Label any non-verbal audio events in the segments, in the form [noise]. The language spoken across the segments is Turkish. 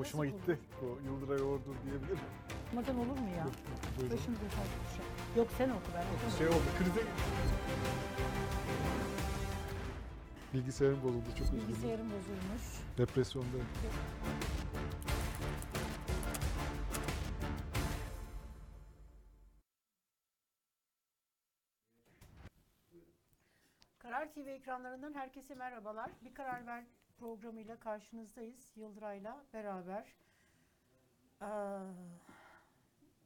hoşuma gitti. Bu Yıldıray Ordu diyebilirim. Okumadan olur mu ya? Buyurun. Başımıza bir şey. Yok sen oku ben okumadım. Şey oldu, krize Bilgisayarım bozuldu çok üzgünüm. Bilgisayarım bozulmuş. Depresyondayım. Karar TV ekranlarından herkese merhabalar. Bir Karar Ver programıyla karşınızdayız. Yıldıray'la beraber. Aa,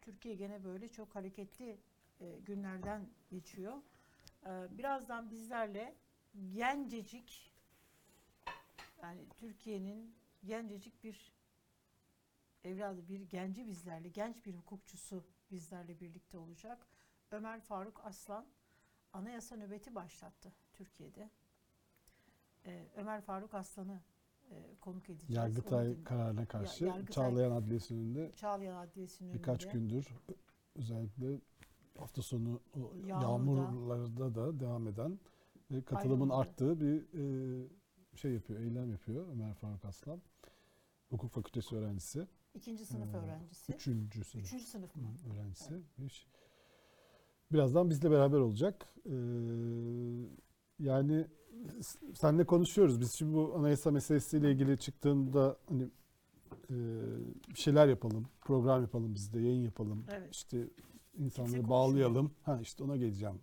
Türkiye gene böyle çok hareketli e, günlerden geçiyor. Ee, birazdan bizlerle gencecik yani Türkiye'nin gencecik bir evladı bir genci bizlerle, genç bir hukukçusu bizlerle birlikte olacak. Ömer Faruk Aslan anayasa nöbeti başlattı Türkiye'de. Ee, Ömer Faruk Aslan'ı e, konuk edeceğiz. Yargıtay kararına karşı Yargıtay- Çağlayan Adliyesi önünde Çağlayan Adliyesi'nin birkaç önünde. gündür özellikle hafta sonu o Yağmurda. yağmurlarda da devam eden ve katılımın Ayrılmadı. arttığı bir e, şey yapıyor, eylem yapıyor Ömer Faruk Aslan. Hukuk fakültesi öğrencisi. İkinci sınıf Ee, öğrencisi. Üçüncü sınıf Üçüncü sınıf mı? öğrencisi. İş. Birazdan bizle beraber olacak. Ee, yani s- seninle konuşuyoruz. Biz şimdi bu anayasa meselesiyle ilgili çıktığında hani e, bir şeyler yapalım, program yapalım biz de, yayın yapalım. Evet. İşte insanları bağlayalım. Ha işte ona geleceğim.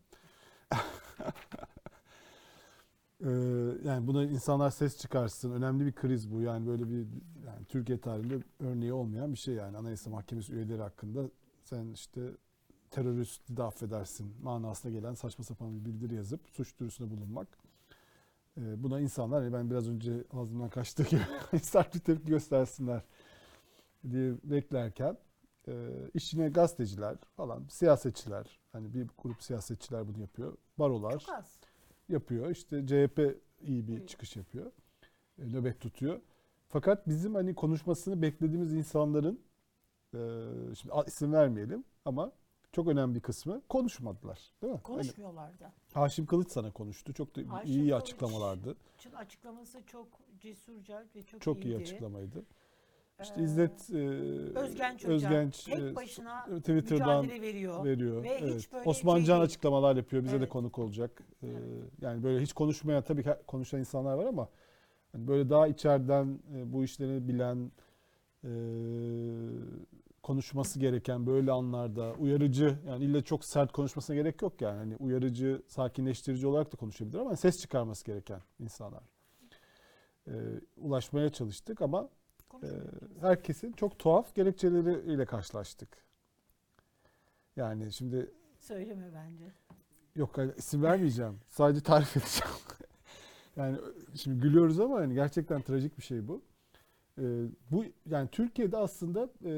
Ee, [laughs] yani buna insanlar ses çıkarsın. Önemli bir kriz bu. Yani böyle bir yani Türkiye tarihinde örneği olmayan bir şey yani. Anayasa Mahkemesi üyeleri hakkında sen işte teröristi de affedersin manasına gelen saçma sapan bir bildiri yazıp suç duyurusunda bulunmak. Ee, buna insanlar hani ben biraz önce ağzımdan kaçtığı gibi [laughs] sert bir tepki göstersinler diye beklerken e, işine gazeteciler falan siyasetçiler hani bir grup siyasetçiler bunu yapıyor. Barolar yapıyor. İşte CHP iyi bir çıkış yapıyor. E, nöbet tutuyor. Fakat bizim hani konuşmasını beklediğimiz insanların e, şimdi isim vermeyelim ama çok önemli bir kısmı konuşmadılar. Değil mi? Hani Konuşmuyorlardı. Haşim Kılıç sana konuştu. Çok da Haşim iyi Kılıç. açıklamalardı. Çünkü açıklaması çok cesurca ve çok, Çok iyi iyiydi. açıklamaydı. İşte Ee, İzzet e, Özgenç Özgenç, tek e, başına Twitter'dan veriyor. veriyor. Ve hiç evet. böyle Osman şey açıklamalar yapıyor. Bize de Evet. konuk olacak. Ee, Evet. Yani böyle hiç konuşmayan tabii ki konuşan insanlar var ama hani böyle daha içeriden e, bu işleri bilen e, konuşması gereken böyle anlarda uyarıcı yani illa çok sert konuşmasına gerek yok yani. Hani uyarıcı, sakinleştirici olarak da konuşabilir ama ses çıkarması gereken insanlar. Ee, ulaşmaya çalıştık ama e, herkesin çok tuhaf gerekçeleriyle karşılaştık. Yani şimdi Söyleme bence. yok isim vermeyeceğim. Sadece tarif edeceğim. [laughs] yani şimdi gülüyoruz ama yani gerçekten trajik bir şey bu. Ee, bu yani Türkiye'de aslında e,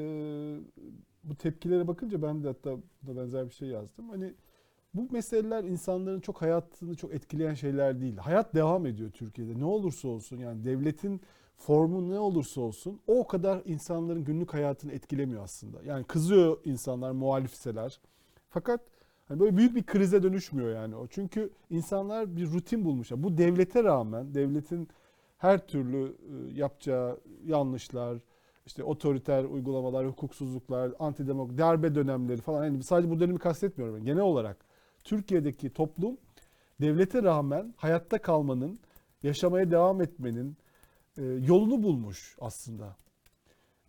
bu tepkilere bakınca ben de hatta buna benzer bir şey yazdım. Hani bu meseleler insanların çok hayatını çok etkileyen şeyler değil. Hayat devam ediyor Türkiye'de. Ne olursa olsun yani devletin formu ne olursa olsun o kadar insanların günlük hayatını etkilemiyor aslında. Yani kızıyor insanlar muhalifseler. Fakat hani böyle büyük bir krize dönüşmüyor yani o. Çünkü insanlar bir rutin bulmuşlar. Bu devlete rağmen devletin her türlü e, yapacağı yanlışlar, işte otoriter uygulamalar, hukuksuzluklar, antidemok, darbe dönemleri falan. Yani sadece bu dönemi kastetmiyorum. ben. Genel olarak Türkiye'deki toplum devlete rağmen hayatta kalmanın, yaşamaya devam etmenin e, yolunu bulmuş aslında.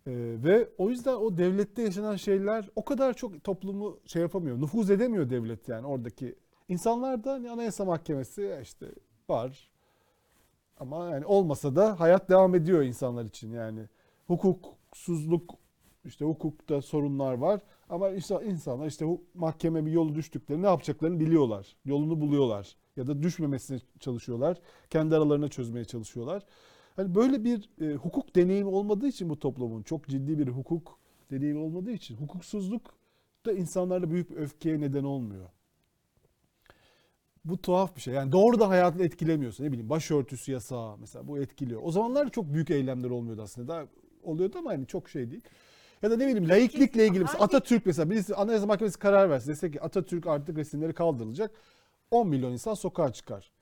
E, ve o yüzden o devlette yaşanan şeyler o kadar çok toplumu şey yapamıyor, nüfuz edemiyor devlet yani oradaki. insanlar da hani Anayasa Mahkemesi işte var ama yani olmasa da hayat devam ediyor insanlar için yani. Hukuksuzluk işte hukukta sorunlar var ama işte insanlar işte mahkeme bir yolu düştüklerinde ne yapacaklarını biliyorlar. Yolunu buluyorlar ya da düşmemesine çalışıyorlar. Kendi aralarına çözmeye çalışıyorlar. Hani böyle bir e, hukuk deneyimi olmadığı için bu toplumun çok ciddi bir hukuk deneyimi olmadığı için hukuksuzluk da insanlarda büyük öfkeye neden olmuyor. Bu tuhaf bir şey. Yani doğrudan hayatını etkilemiyorsun. Ne bileyim başörtüsü yasağı mesela bu etkiliyor. O zamanlar çok büyük eylemler olmuyordu aslında. Daha oluyordu ama hani çok şey değil. Ya da ne bileyim laiklikle ilgili mesela Atatürk mesela birisi Anayasa Mahkemesi karar verse dese ki Atatürk artık resimleri kaldırılacak. 10 milyon insan sokağa çıkar.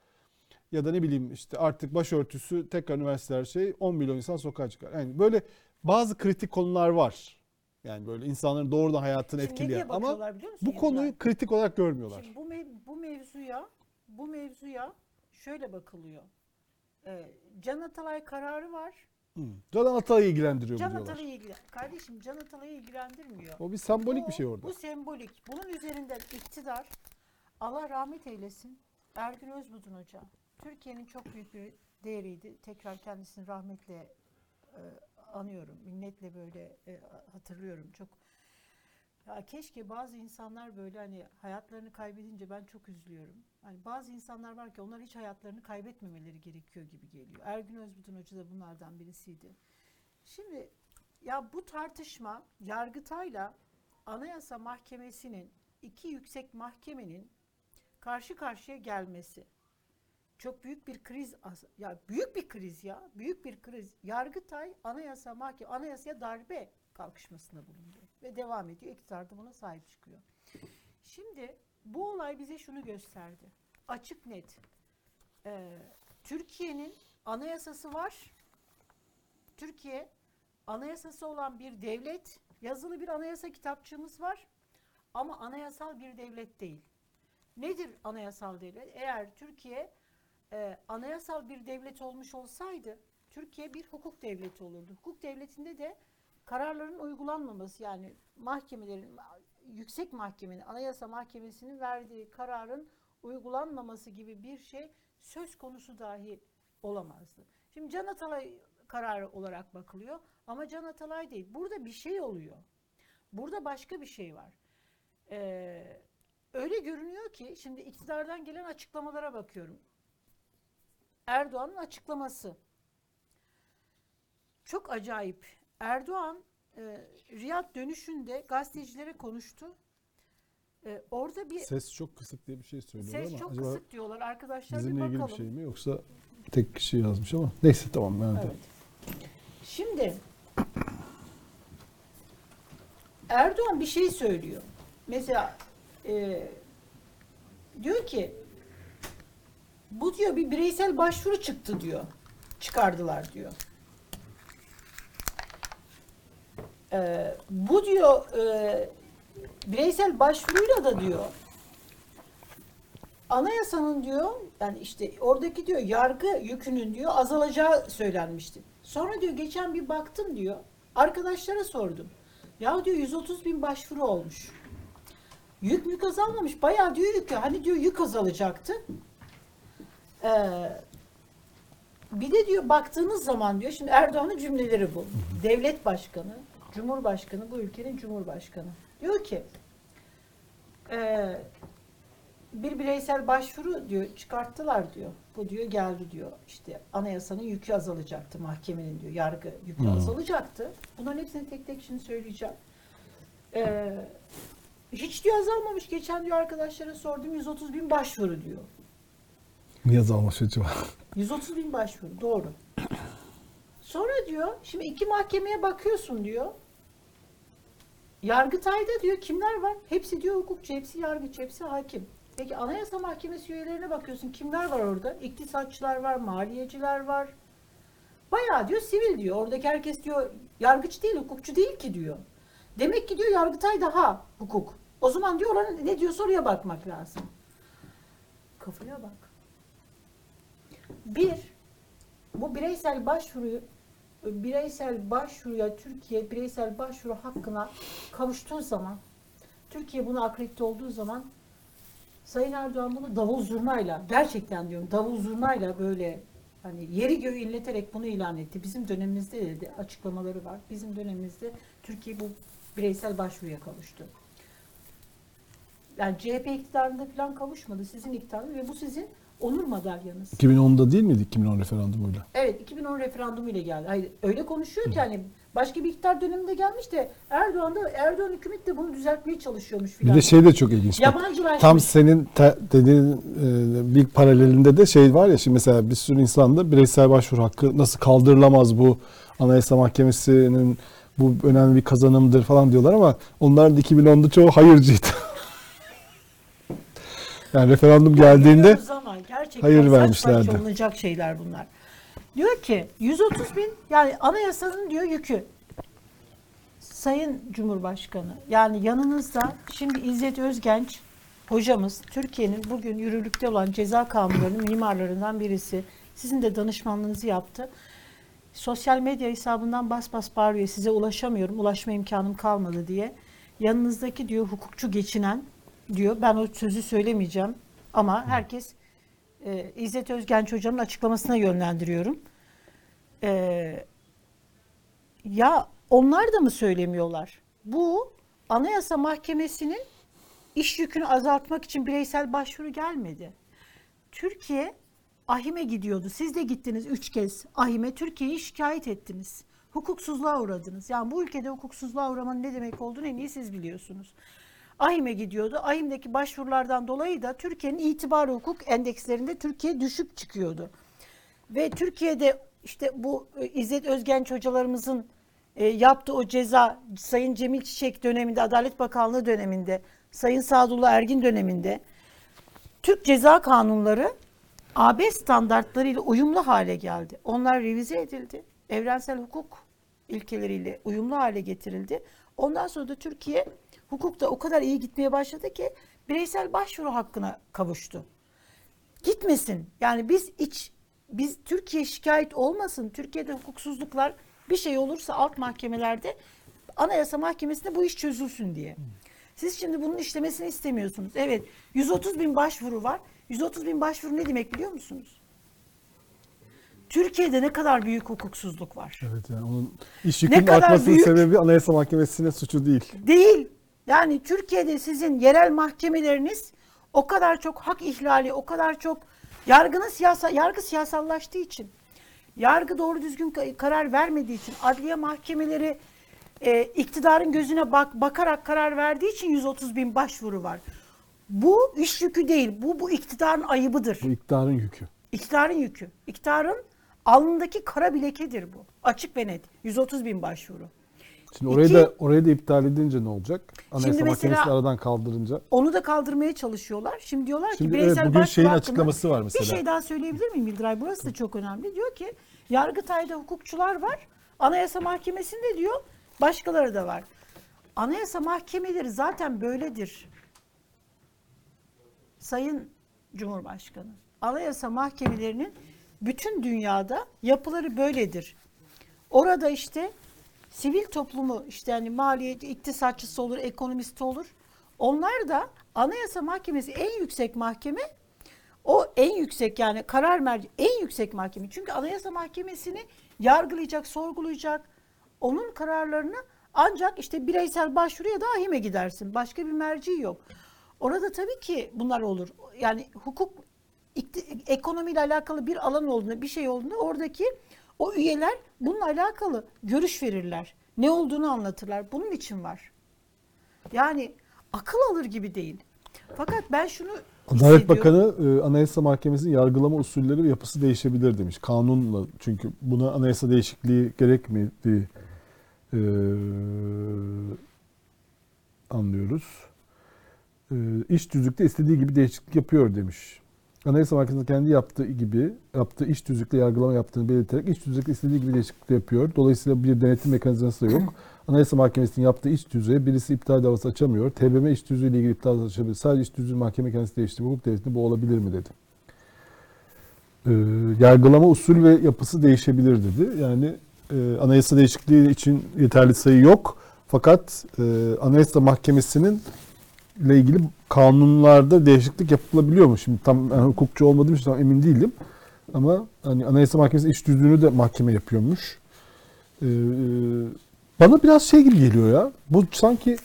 Ya da ne bileyim işte artık başörtüsü tekrar üniversiteler şey 10 milyon insan sokağa çıkar. Yani böyle bazı kritik konular var. Yani böyle insanların doğrudan hayatını Şimdi ne diye etkileyen ama bakıyorlar biliyor musun bu Yıldıray? konuyu kritik olarak görmüyorlar. Şimdi bu, mev- bu mevzuya bu mevzuya şöyle bakılıyor. Ee, Can Atalay kararı var. Hı. Can Atalay'ı ilgilendiriyor bu Can diyorlar. Atalay'ı ilgilen. Kardeşim Can Atalay'ı ilgilendirmiyor. O bir sembolik Bu- bir şey orada. Bu sembolik. Bunun üzerinden iktidar Allah rahmet eylesin Ergün Özbudun Hoca. Türkiye'nin çok büyük bir değeriydi. Tekrar kendisini rahmetle e, anıyorum. Minnetle böyle e, hatırlıyorum. Çok ya keşke bazı insanlar böyle hani hayatlarını kaybedince ben çok üzülüyorum. Hani bazı insanlar var ki onlar hiç hayatlarını kaybetmemeleri gerekiyor gibi geliyor. Ergün Özbudun Hoca da bunlardan birisiydi. Şimdi ya bu tartışma Yargıtay'la Anayasa Mahkemesi'nin iki yüksek mahkemenin karşı karşıya gelmesi çok büyük bir kriz ya büyük bir kriz ya büyük bir kriz Yargıtay Anayasa Mahkeme Anayasaya darbe kalkışmasında bulundu ve devam ediyor iktidar da buna sahip çıkıyor. Şimdi bu olay bize şunu gösterdi açık net Ee, Türkiye'nin anayasası var Türkiye anayasası olan bir devlet, yazılı bir anayasa kitapçığımız var ama anayasal bir devlet değil. Nedir anayasal devlet? Eğer Türkiye e, anayasal bir devlet olmuş olsaydı, Türkiye bir hukuk devleti olurdu. Hukuk devletinde de kararların uygulanmaması yani mahkemelerin, yüksek mahkemenin, anayasa mahkemesinin verdiği kararın uygulanmaması gibi bir şey söz konusu dahi olamazdı. Şimdi Can Atalay kararı olarak bakılıyor ama Can Atalay değil. Burada bir şey oluyor. Burada başka bir şey var. Ee, öyle görünüyor ki şimdi iktidardan gelen açıklamalara bakıyorum. Erdoğan'ın açıklaması. Çok acayip. Erdoğan e, Riyad dönüşünde gazetecilere konuştu. E, orada bir Ses çok kısık diye bir şey söylüyor ses ama çok acaba kısık diyorlar arkadaşlar bir bizimle bakalım. ilgili bir şey mi yoksa tek kişi yazmış ama neyse tamam ben. Evet. Şimdi Erdoğan bir şey söylüyor. Mesela e, diyor ki bu diyor bir bireysel başvuru çıktı diyor. Çıkardılar diyor. E, bu diyor e, bireysel başvuruyla da diyor anayasanın diyor yani işte oradaki diyor yargı yükünün diyor azalacağı söylenmişti. Sonra diyor geçen bir baktım diyor arkadaşlara sordum. Ya diyor 130 bin başvuru olmuş. Yük mük azalmamış. Bayağı diyor yük. Hani diyor yük azalacaktı. Ee, bir de diyor baktığınız zaman diyor şimdi Erdoğan'ın cümleleri bu. Devlet başkanı, cumhurbaşkanı bu ülkenin cumhurbaşkanı. Diyor ki eee bir bireysel başvuru diyor çıkarttılar diyor. Bu diyor geldi diyor. İşte anayasanın yükü azalacaktı mahkemenin diyor. Yargı yükü Hmm. azalacaktı. Bunların hepsini tek tek şimdi söyleyeceğim. Ee, hiç diyor azalmamış. Geçen diyor arkadaşlara sordum 130 bin başvuru diyor. Niye azalmış acaba? 130 bin başvuru doğru. Sonra diyor şimdi iki mahkemeye bakıyorsun diyor. Yargıtay'da diyor kimler var? Hepsi diyor hukukçu, hepsi yargıç, hepsi hakim. Peki Anayasa Mahkemesi üyelerine bakıyorsun kimler var orada? İktisatçılar var, maliyeciler var. Bayağı diyor sivil diyor. Oradaki herkes diyor yargıç değil, hukukçu değil ki diyor. Demek ki diyor Yargıtay daha hukuk. O zaman diyor oranın ne diyorsa oraya bakmak lazım. Kafaya bak. Bir, bu bireysel başvuruyu bireysel başvuruya Türkiye bireysel başvuru hakkına kavuştuğu zaman Türkiye buna akredite olduğu zaman Sayın Erdoğan bunu davul zurnayla gerçekten diyorum davul zurnayla böyle hani yeri göğü inleterek bunu ilan etti. Bizim dönemimizde de dedi, açıklamaları var. Bizim dönemimizde Türkiye bu bireysel başvuruya kavuştu. Yani CHP iktidarında falan kavuşmadı. Sizin iktidarınız ve bu sizin onur madalyanız. 2010'da değil miydi 2010 referandumuyla? Evet 2010 referandumu ile geldi. Hayır, öyle konuşuyor ki hani başka bir iktidar döneminde gelmiş de Erdoğan da Erdoğan hükümet de bunu düzeltmeye çalışıyormuş Bir filan. de şey de çok ilginç. Yabancılaşmış. Tam senin te- dediğin e, bir paralelinde de şey var ya şimdi mesela bir sürü insanda bireysel başvuru hakkı nasıl kaldırılamaz bu Anayasa Mahkemesi'nin bu önemli bir kazanımdır falan diyorlar ama onlar da 2010'da çoğu hayırcıydı. [laughs] yani referandum geldiğinde ama gerçekten hayır vermişlerdi. baş olunacak şeyler bunlar. Diyor ki 130 bin yani anayasanın diyor yükü. Sayın Cumhurbaşkanı yani yanınızda şimdi İzzet Özgenç hocamız Türkiye'nin bugün yürürlükte olan ceza kanunlarının mimarlarından birisi. Sizin de danışmanlığınızı yaptı. Sosyal medya hesabından bas bas bağırıyor size ulaşamıyorum ulaşma imkanım kalmadı diye. Yanınızdaki diyor hukukçu geçinen diyor ben o sözü söylemeyeceğim ama herkes e, İzzet Özgenç hocanın açıklamasına yönlendiriyorum. E, ya onlar da mı söylemiyorlar? Bu Anayasa Mahkemesi'nin iş yükünü azaltmak için bireysel başvuru gelmedi. Türkiye ahime gidiyordu. Siz de gittiniz üç kez ahime Türkiye'yi şikayet ettiniz. Hukuksuzluğa uğradınız. Yani bu ülkede hukuksuzluğa uğramanın ne demek olduğunu en iyi siz biliyorsunuz. Ahime gidiyordu. Ahim'deki başvurulardan dolayı da Türkiye'nin itibarı hukuk endekslerinde Türkiye düşük çıkıyordu. Ve Türkiye'de işte bu e, İzzet Özgenç hocalarımızın e, yaptığı o ceza Sayın Cemil Çiçek döneminde, Adalet Bakanlığı döneminde, Sayın Sadullah Ergin döneminde Türk ceza kanunları AB standartlarıyla uyumlu hale geldi. Onlar revize edildi. Evrensel hukuk ilkeleriyle uyumlu hale getirildi. Ondan sonra da Türkiye hukukta o kadar iyi gitmeye başladı ki bireysel başvuru hakkına kavuştu gitmesin. Yani biz iç biz Türkiye şikayet olmasın. Türkiye'de hukuksuzluklar bir şey olursa alt mahkemelerde Anayasa Mahkemesi'nde bu iş çözülsün diye. Siz şimdi bunun işlemesini istemiyorsunuz. Evet 130 bin başvuru var. 130 bin başvuru ne demek biliyor musunuz? Türkiye'de ne kadar büyük hukuksuzluk var. Evet yani onun iş yükünün artmasının büyük? sebebi Anayasa Mahkemesi'nin suçu değil. Değil. Yani Türkiye'de sizin yerel mahkemeleriniz o kadar çok hak ihlali, o kadar çok yargının siyasa, yargı siyasallaştığı için, yargı doğru düzgün ka- karar vermediği için, adliye mahkemeleri e, iktidarın gözüne bak bakarak karar verdiği için 130 bin başvuru var. Bu iş yükü değil, bu bu iktidarın ayıbıdır. Bu iktidarın yükü. İktidarın yükü. İktidarın alnındaki kara bilekedir bu. Açık ve net. 130 bin başvuru. Şimdi orayı İki- da orayı da iptal edince ne olacak? Anayasa Şimdi mesela- Mahkemesi'ni aradan kaldırınca. Onu da kaldırmaya çalışıyorlar. Şimdi diyorlar ki Şimdi bireysel evet, bugün başvuru şeyin hakkında- açıklaması var mesela. Bir şey daha söyleyebilir miyim Bildiray? Burası da çok önemli. Diyor ki Yargıtay'da hukukçular var. Anayasa Mahkemesi'nde diyor başkaları da var. Anayasa mahkemeleri zaten böyledir. Sayın Cumhurbaşkanı. Anayasa mahkemelerinin bütün dünyada yapıları böyledir. Orada işte sivil toplumu işte hani maliyet iktisatçısı olur, ekonomisti olur. Onlar da Anayasa Mahkemesi en yüksek mahkeme o en yüksek yani karar merci en yüksek mahkeme. Çünkü Anayasa Mahkemesi'ni yargılayacak, sorgulayacak. Onun kararlarını ancak işte bireysel başvuru ya da ahime gidersin. Başka bir merci yok. Orada tabii ki bunlar olur. Yani hukuk ekonomiyle alakalı bir alan olduğunda, bir şey olduğunda oradaki o üyeler bununla alakalı görüş verirler. Ne olduğunu anlatırlar. Bunun için var. Yani akıl alır gibi değil. Fakat ben şunu Adalet. Bakanı e, Anayasa Mahkemesi'nin yargılama usulleri ve yapısı değişebilir demiş. Kanunla çünkü buna anayasa değişikliği gerekmediği e, anlıyoruz. E, iş tüzükte istediği gibi değişiklik yapıyor demiş. Anayasa Mahkemesi kendi yaptığı gibi yaptığı iş tüzükle yargılama yaptığını belirterek iş tüzükle istediği gibi değişiklik yapıyor. Dolayısıyla bir denetim mekanizması da yok. [clears throat] Anayasa Mahkemesi'nin yaptığı iş tüzüğe birisi iptal davası açamıyor. TBMM iş tüzüğüyle ilgili iptal davası açabilir. Sadece iş tüzüğü mahkeme kendisi değiştirdi. Hukuk devletinde bu olabilir mi dedi. Ee, yargılama usul ve yapısı değişebilir dedi. Yani e, anayasa değişikliği için yeterli sayı yok. Fakat e, Anayasa Mahkemesi'nin ile ilgili kanunlarda değişiklik yapılabiliyor mu? Şimdi tam ben hukukçu olmadığım için tam emin değilim. Ama hani Anayasa Mahkemesi iş tüzüğünü de mahkeme yapıyormuş. Ee, bana biraz şey gibi geliyor ya. Bu sanki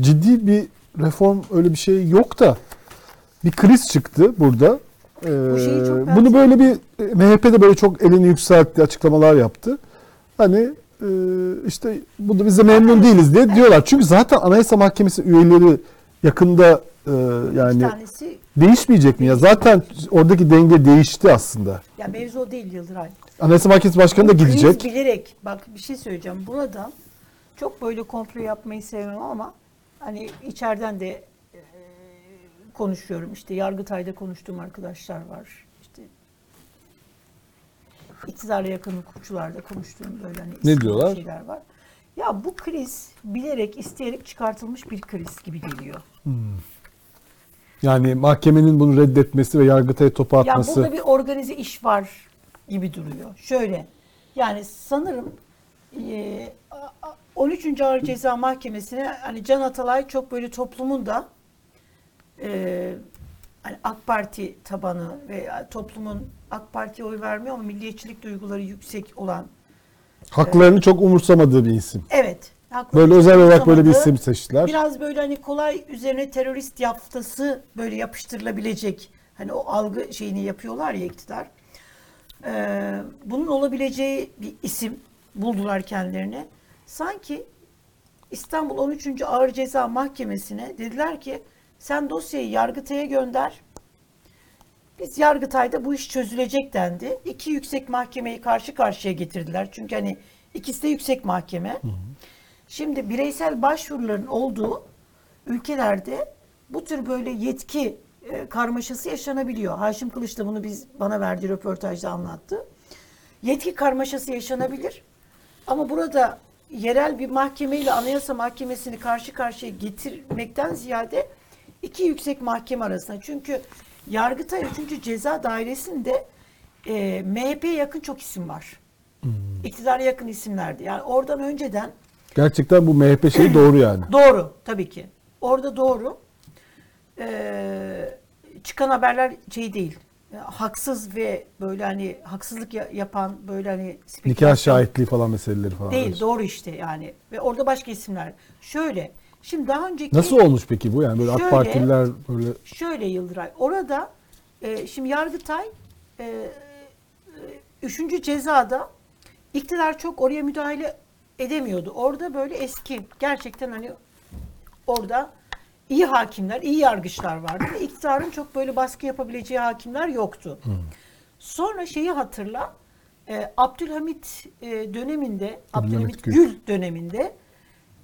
ciddi bir reform öyle bir şey yok da bir kriz çıktı burada. Ee, Bu bunu böyle bir MHP de böyle çok elini yükseltti, açıklamalar yaptı. Hani e, işte bu da biz de memnun değiliz diye diyorlar. Çünkü zaten Anayasa Mahkemesi üyeleri yakında e, yani tanesi değişmeyecek mi ya? Zaten oradaki denge değişti aslında. ya mevzu o değil Yıldıray. Anayasa Mahkemesi Başkanı da Bu kriz gidecek. bilerek bak bir şey söyleyeceğim. Burada çok böyle komplo yapmayı sevmem ama hani içeriden de e, konuşuyorum. İşte Yargıtay'da konuştuğum arkadaşlar var. İşte iktidarla yakın hukukçularla konuştuğum böyle hani Ne isimli diyorlar? şeyler var. Ya bu kriz bilerek, isteyerek çıkartılmış bir kriz gibi geliyor. Yani mahkemenin bunu reddetmesi ve Yargıtay'a topu Ya atması. burada bir organize iş var gibi duruyor. Şöyle, yani sanırım e, a- a- 13. Ağır Ceza Mahkemesi'ne hani Can Atalay çok böyle toplumun da e, hani AK Parti tabanı ve toplumun AK Parti'ye oy vermiyor ama milliyetçilik duyguları yüksek olan Haklarını çok umursamadığı bir isim. evet. Böyle özel olarak böyle bir isim seçtiler. Biraz böyle hani kolay üzerine terörist yaftası böyle yapıştırılabilecek hani o algı şeyini yapıyorlar ya iktidar. Ee, bunun olabileceği bir isim buldular kendilerine. Sanki İstanbul 13. Ağır Ceza Mahkemesi'ne dediler ki sen dosyayı Yargıtay'a gönder. Biz Yargıtay'da bu iş çözülecek dendi. İki yüksek mahkemeyi karşı karşıya getirdiler. Çünkü hani ikisi de yüksek mahkeme. Şimdi bireysel başvuruların olduğu ülkelerde bu tür böyle yetki e, karmaşası yaşanabiliyor. Haşim Kılıç da bunu biz bana verdiği röportajda anlattı. Yetki karmaşası yaşanabilir. Ama burada yerel bir mahkemeyle Anayasa Mahkemesi'ni karşı karşıya getirmekten ziyade iki yüksek mahkeme arasında. Çünkü Yargıtay 3. Ceza Dairesi'nde e, MHP'ye yakın çok isim var. İktidara yakın isimlerdi. Yani oradan önceden Gerçekten bu MHP şeyi doğru [clears throat] yani. Doğru tabii ki. Orada doğru. Ee, çıkan haberler şey değil. e, Haksız ve böyle hani haksızlık ya- yapan böyle hani Nikah şahitliği falan meseleleri falan. değil. Doğru işte yani. Ve orada başka isimler. Şöyle. Şimdi daha önceki Nasıl olmuş peki bu? Yani böyle AK Şöyle- Partililer böyle Şöyle Yıldıray. Orada e, şimdi Yargıtay e, e, üçüncü cezada iktidar çok oraya müdahale edemiyordu. Orada böyle eski gerçekten hani orada iyi hakimler, iyi yargıçlar vardı ve iktidarın çok böyle baskı yapabileceği hakimler yoktu. Sonra şeyi hatırla. e, Abdülhamit e, döneminde, Abdülhamit, Gül. Gül. döneminde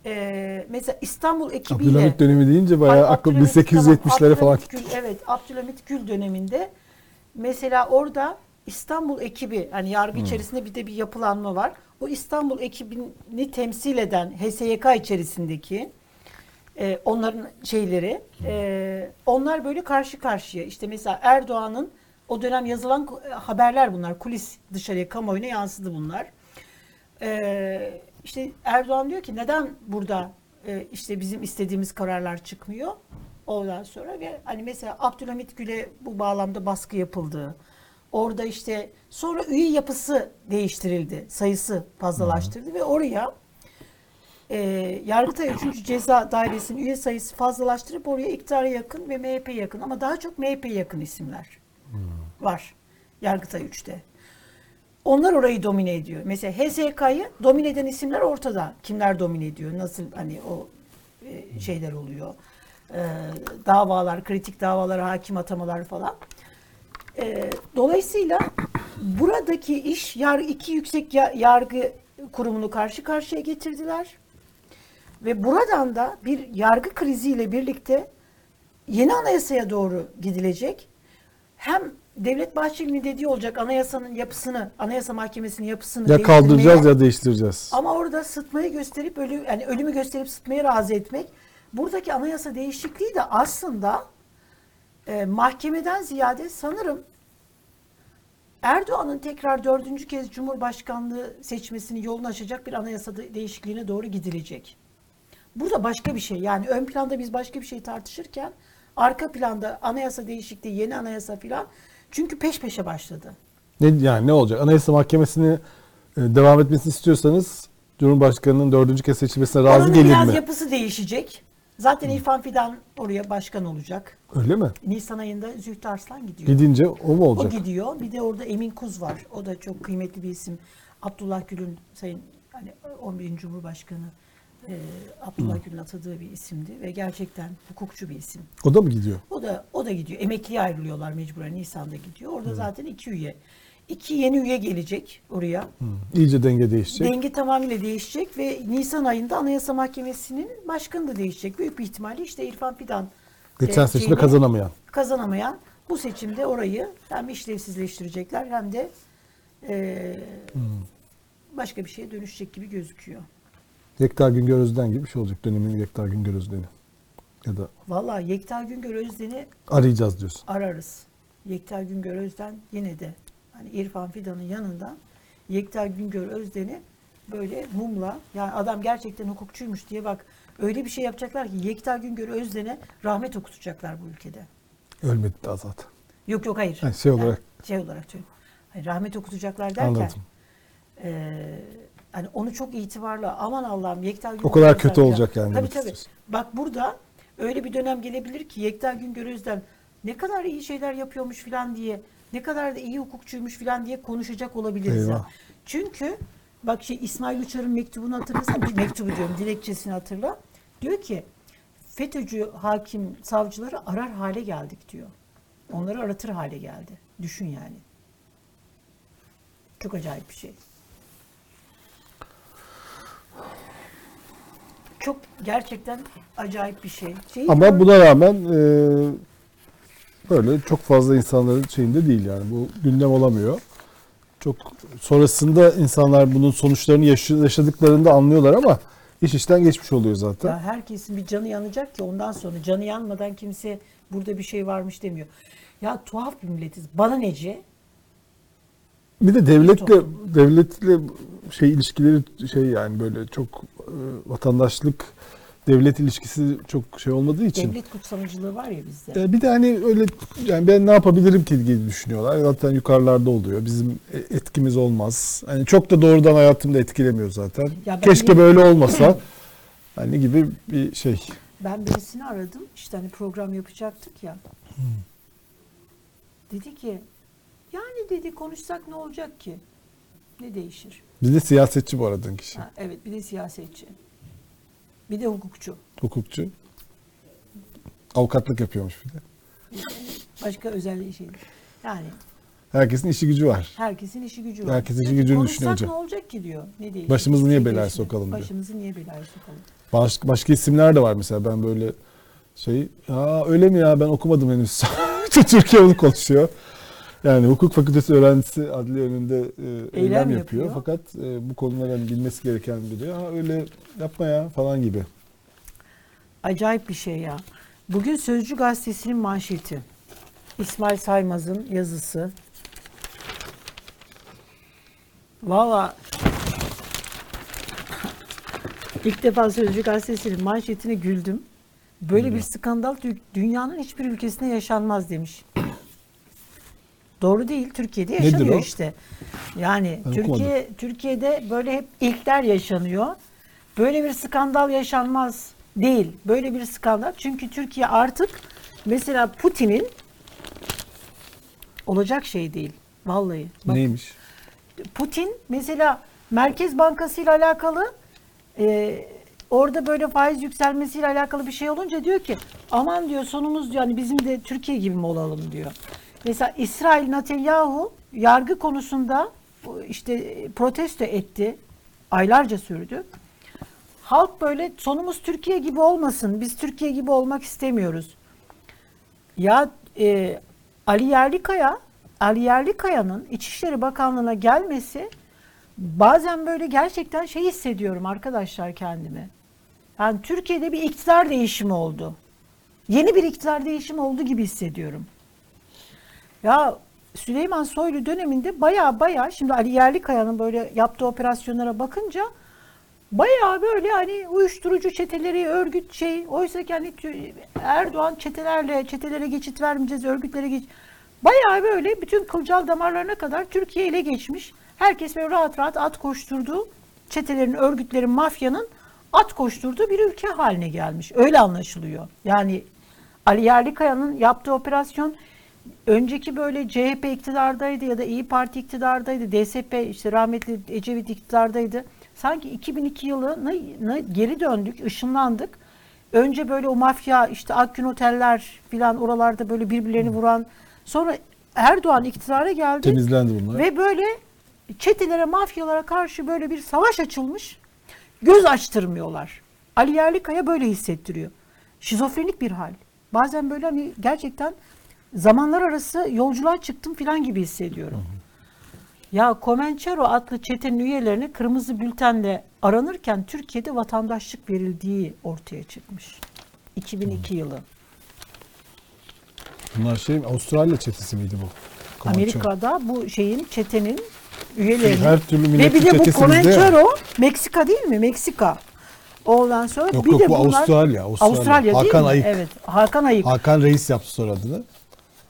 e, mesela İstanbul ekibiyle Abdülhamit dönemi deyince bayağı Ay, aklım Abdülhamit, 1870'lere tamam, falan Gül, evet Abdülhamit Gül döneminde mesela orada İstanbul ekibi hani yargı Hmm. içerisinde bir de bir yapılanma var. O İstanbul ekibini temsil eden HSYK içerisindeki e, onların şeyleri e, onlar böyle karşı karşıya işte mesela Erdoğan'ın o dönem yazılan ku- haberler bunlar kulis dışarıya kamuoyuna yansıdı bunlar. Ee, işte Erdoğan diyor ki neden burada e, işte bizim istediğimiz kararlar çıkmıyor? Ondan sonra ve hani mesela Abdülhamit Gül'e bu bağlamda baskı yapıldı. Orada işte sonra üye yapısı değiştirildi. Sayısı fazlalaştırdı ve oraya e, Yargıtay 3. Ceza Dairesi'nin üye sayısı fazlalaştırıp oraya iktidara yakın ve MHP'ye yakın ama daha çok MHP'ye yakın isimler var Yargıtay 3'te. Onlar orayı domine ediyor. Mesela HSK'yı domine eden isimler ortada. Kimler domine ediyor? Nasıl hani o e, şeyler oluyor? E, davalar, kritik davalara hakim atamalar falan. E, dolayısıyla buradaki iş yar, iki yüksek ya- yargı kurumunu karşı karşıya getirdiler. Ve buradan da bir yargı kriziyle birlikte yeni anayasaya doğru gidilecek. Hem Devlet Bahçeli'nin dediği olacak anayasanın yapısını, anayasa mahkemesinin yapısını ya kaldıracağız ya değiştireceğiz. ama orada sıtmayı gösterip ölü, yani ölümü gösterip sıtmayı razı etmek. Buradaki anayasa değişikliği de aslında e, mahkemeden ziyade sanırım Erdoğan'ın tekrar dördüncü kez Cumhurbaşkanlığı seçmesini yolunu açacak bir anayasa de- değişikliğine doğru gidilecek. Burada başka bir şey yani ön planda biz başka bir şey tartışırken arka planda anayasa değişikliği, yeni anayasa filan çünkü peş peşe başladı. Ne yani ne olacak? Anayasa Mahkemesi'ni e, devam etmesini istiyorsanız Cumhurbaşkanı'nın dördüncü kez seçilmesine razı Oranın gelir biraz mi? yapısı değişecek. Zaten İrfan Fidan oraya başkan olacak. Öyle mi? Nisan ayında Zühtü Arslan gidiyor. Gidince o mu O olacak? gidiyor. Bir de orada Emin Kuz var. O da çok kıymetli bir isim. Abdullah Gül'ün sayın hani 11. Cumhurbaşkanı e, Abdullah Gül'ün atadığı bir isimdi ve gerçekten hukukçu bir isim. O da mı gidiyor? O da o da gidiyor. Emekliye ayrılıyorlar mecburen Nisan'da gidiyor. Orada zaten iki üye. İki yeni üye gelecek oraya. Hı. İyice denge değişecek. Denge tamamıyla değişecek ve Nisan ayında Anayasa Mahkemesi'nin başkanı da değişecek. Büyük bir ihtimalle işte İrfan Fidan Geçen e, seçimde kazanamayan. kazanamayan bu seçimde orayı hem işlevsizleştirecekler hem de e, başka bir şeye dönüşecek gibi gözüküyor. Yekta Güngör Özden gibi bir şey olacak dönemin Yekta Güngör Özden'i. Ya da Vallahi Yekta Güngör Özden'i arayacağız diyorsun. ararız. Yekta Güngör Özden yine de hani İrfan Fidan'ın yanında Yekta Güngör Özden'i böyle mumla yani adam gerçekten hukukçuymuş diye bak öyle bir şey yapacaklar ki Yekta Güngör Özden'e rahmet okutacaklar bu ülkede. Ölmedi daha zaten. Yok yok hayır. Ha, şey olarak şey olarak söylüyorum. Hayır, rahmet okutacaklar derken anladım. eee, hani onu çok itibarlı aman Allah'ım Yekta Güngör O kadar kötü ya. olacak yani Tabii tabii. istiyorsun. Bak burada öyle bir dönem gelebilir ki Yekta Güngör Özden ne kadar iyi şeyler yapıyormuş filan diye, ne kadar da iyi hukukçuymuş filan diye konuşacak olabiliriz. Eyvah. Çünkü bak şey İsmail Uçar'ın mektubunu hatırlasana, bir mektubu diyorum, dilekçesini hatırla. Diyor ki FETÖ'cü hakim savcıları arar hale geldik diyor. Onları aratır hale geldi. Düşün yani. Çok acayip bir şey. Çok gerçekten acayip bir şey. Şeyi Ama buna rağmen e, böyle çok fazla insanların şeyinde değil yani bu gündem olamıyor. Çok sonrasında insanlar bunun sonuçlarını yaşadıklarında anlıyorlar ama iş işten geçmiş oluyor zaten. Ya herkesin bir canı yanacak ki ondan sonra canı yanmadan kimse burada bir şey varmış demiyor. Ya tuhaf bir milletiz. Bana nece? Bir de devletle devletle şey ilişkileri şey yani böyle çok e, vatandaşlık devlet ilişkisi çok şey olmadığı için. Devlet kutsamcılığı var ya bizde. E, Bir de hani öyle yani ben ne yapabilirim ki diye düşünüyorlar. Zaten yukarılarda oluyor. Bizim e, etkimiz olmaz. Hani çok da doğrudan hayatımda etkilemiyor zaten. Keşke bir- böyle [clears throat] olmasa. Hani gibi bir şey. Ben birisini aradım. İşte hani program yapacaktık ya. Dedi ki yani dedi konuşsak ne olacak ki? Ne değişir? Bizde siyasetçi bu aradığın kişi. Ha, evet bir de siyasetçi. Bir de hukukçu. Hukukçu. Avukatlık yapıyormuş bir de. Başka özel şey. Yani Herkesin işi gücü var. herkesin işi gücü var. Herkesin işi gücünü Konuşsak düşünüyor hocam. ne olacak ki diyor. Ne değişir? Başımızı niye şey belaya sokalım diyor. Başımızı niye belaya sokalım? Başka, başka isimler de var mesela ben böyle şey ya öyle mi ya ben okumadım henüz. [laughs] Türkiye onu konuşuyor. Yani hukuk fakültesi öğrencisi adliye önünde e, eylem, yapıyor. yapıyor. Fakat e, bu konuları hani bilmesi gereken biri. Ha öyle yapma ya falan gibi. Acayip bir şey ya. Bugün Sözcü Gazetesi'nin manşeti. İsmail Saymaz'ın yazısı. Valla ilk defa Sözcü Gazetesi'nin manşetine güldüm. Böyle bir skandal dü- dünyanın hiçbir ülkesinde yaşanmaz demiş. Doğru değil. Türkiye'de yaşanıyor işte. Yani Ben Türkiye Türkiye'de böyle hep ilkler yaşanıyor. Böyle bir skandal yaşanmaz değil. Böyle bir skandal. Çünkü Türkiye artık mesela Putin'in olacak şey değil. Vallahi. Bak, Neymiş? Putin mesela Merkez Bankası ile alakalı e, orada böyle faiz yükselmesiyle alakalı bir şey olunca diyor ki aman diyor sonumuz diyor hani bizim de Türkiye gibi mi olalım diyor. Mesela İsrail Netanyahu yargı konusunda işte protesto etti. Aylarca sürdü. Halk böyle sonumuz Türkiye gibi olmasın. Biz Türkiye gibi olmak istemiyoruz. Ya e, Ali Yerlikaya, Ali Yerlikaya'nın İçişleri Bakanlığı'na gelmesi bazen böyle gerçekten şey hissediyorum arkadaşlar kendimi. Yani Türkiye'de bir iktidar değişimi oldu. Yeni bir iktidar değişimi oldu gibi hissediyorum. Ya Süleyman Soylu döneminde baya baya şimdi Ali Yerlikaya'nın böyle yaptığı operasyonlara bakınca Bayağı böyle hani uyuşturucu çeteleri, örgüt şey. Oysa ki hani Erdoğan çetelerle, çetelere geçit vermeyeceğiz, örgütlere geç. Bayağı böyle bütün kılcal damarlarına kadar Türkiye ile geçmiş. Herkes böyle rahat rahat at koşturduğu, çetelerin, örgütlerin, mafyanın at koşturduğu bir ülke haline gelmiş. Öyle anlaşılıyor. Yani Ali Yerlikaya'nın yaptığı operasyon önceki böyle CHP iktidardaydı ya da İyi Parti iktidardaydı, DSP işte rahmetli Ecevit iktidardaydı. Sanki 2002 yılına geri döndük, ışınlandık. Önce böyle o mafya işte Akgün Oteller filan oralarda böyle birbirlerini vuran. Sonra Erdoğan iktidara geldi. Temizlendi bunlar. Ve böyle çetelere, mafyalara karşı böyle bir savaş açılmış. Göz açtırmıyorlar. Ali Yerlikaya böyle hissettiriyor. Şizofrenik bir hal. Bazen böyle hani gerçekten zamanlar arası yolculuğa çıktım falan gibi hissediyorum. Ya Comanchero adlı çetenin üyelerine kırmızı bültenle aranırken Türkiye'de vatandaşlık verildiği ortaya çıkmış. 2002 yılı. Bunlar şey Avustralya çetesi miydi bu? Comanche. Amerika'da bu şeyin çetenin üyelerinin Her türlü ve bir de bu. Comanchero Meksika değil mi? Meksika. Ondan sonra Yok bir yok de bu bunlar Avustralya. Avustralya, Avustralya değil Hakan mi? Ayık. Evet. Hakan Ayık. Hakan Reis yaptı soyadını.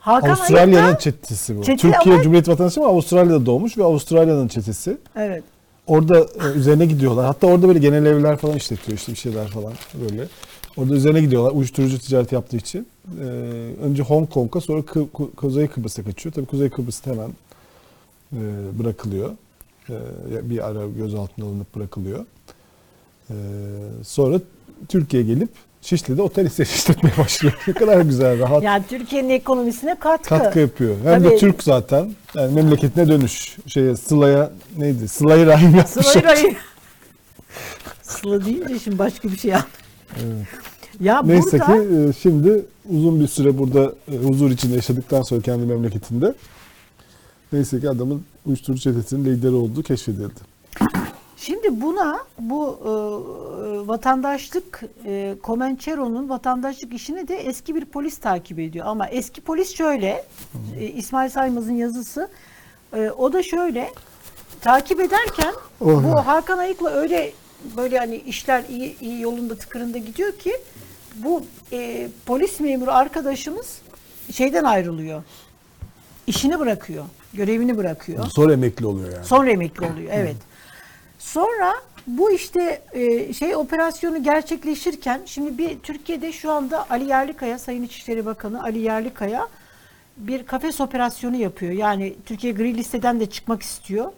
Hakan Avustralya'nın da- çetesi bu. Çete Türkiye ama- Cumhuriyeti vatandaşı ama Avustralya'da doğmuş ve Avustralya'nın çetesi. Evet. Orada e, üzerine gidiyorlar. Hatta orada böyle genel evler falan işletiyor işte bir şeyler falan böyle. Orada üzerine gidiyorlar uyuşturucu ticareti yaptığı için. Ee, önce Hong Kong'a sonra Kı- Ku- Kuzey Kıbrıs'a kaçıyor. Tabii Kuzey Kıbrıs'ta hemen e, bırakılıyor. E, bir ara gözaltına alınıp bırakılıyor. E, sonra Türkiye'ye gelip Şişli'de otel [laughs] işletmeye başlıyor. Ne kadar güzel, rahat Yani Türkiye'nin ekonomisine katkı. katkı yapıyor. Hem de Tabii. Türk zaten. Yani memleketine dönüş. Şeye Sıla'ya neydi? Sıla'yı rahim yapmış. Sıla Rayı. [laughs] Sıla deyince şimdi başka bir şey yap. Evet. Ya Neyse burada ki e, şimdi uzun bir süre burada e, huzur içinde yaşadıktan sonra kendi memleketinde neyse ki adamın uyuşturucu çetesinin lideri olduğu keşfedildi. Şimdi buna bu e, vatandaşlık e, Comanchero'nun vatandaşlık işini de eski bir polis takip ediyor. Ama eski polis şöyle e, İsmail Saymaz'ın yazısı e, o da şöyle takip ederken Oh. bu Hakan Ayık'la öyle böyle hani işler iyi, iyi yolunda tıkırında gidiyor ki bu e, polis memuru arkadaşımız şeyden ayrılıyor. İşini bırakıyor. Görevini bırakıyor. Sonra emekli oluyor yani. Sonra emekli oluyor. Evet. Sonra bu işte e, şey operasyonu gerçekleşirken şimdi bir Türkiye'de şu anda Ali Yerlikaya Sayın İçişleri Bakanı Ali Yerlikaya bir kafes operasyonu yapıyor. Yani Türkiye gri listeden de çıkmak istiyor.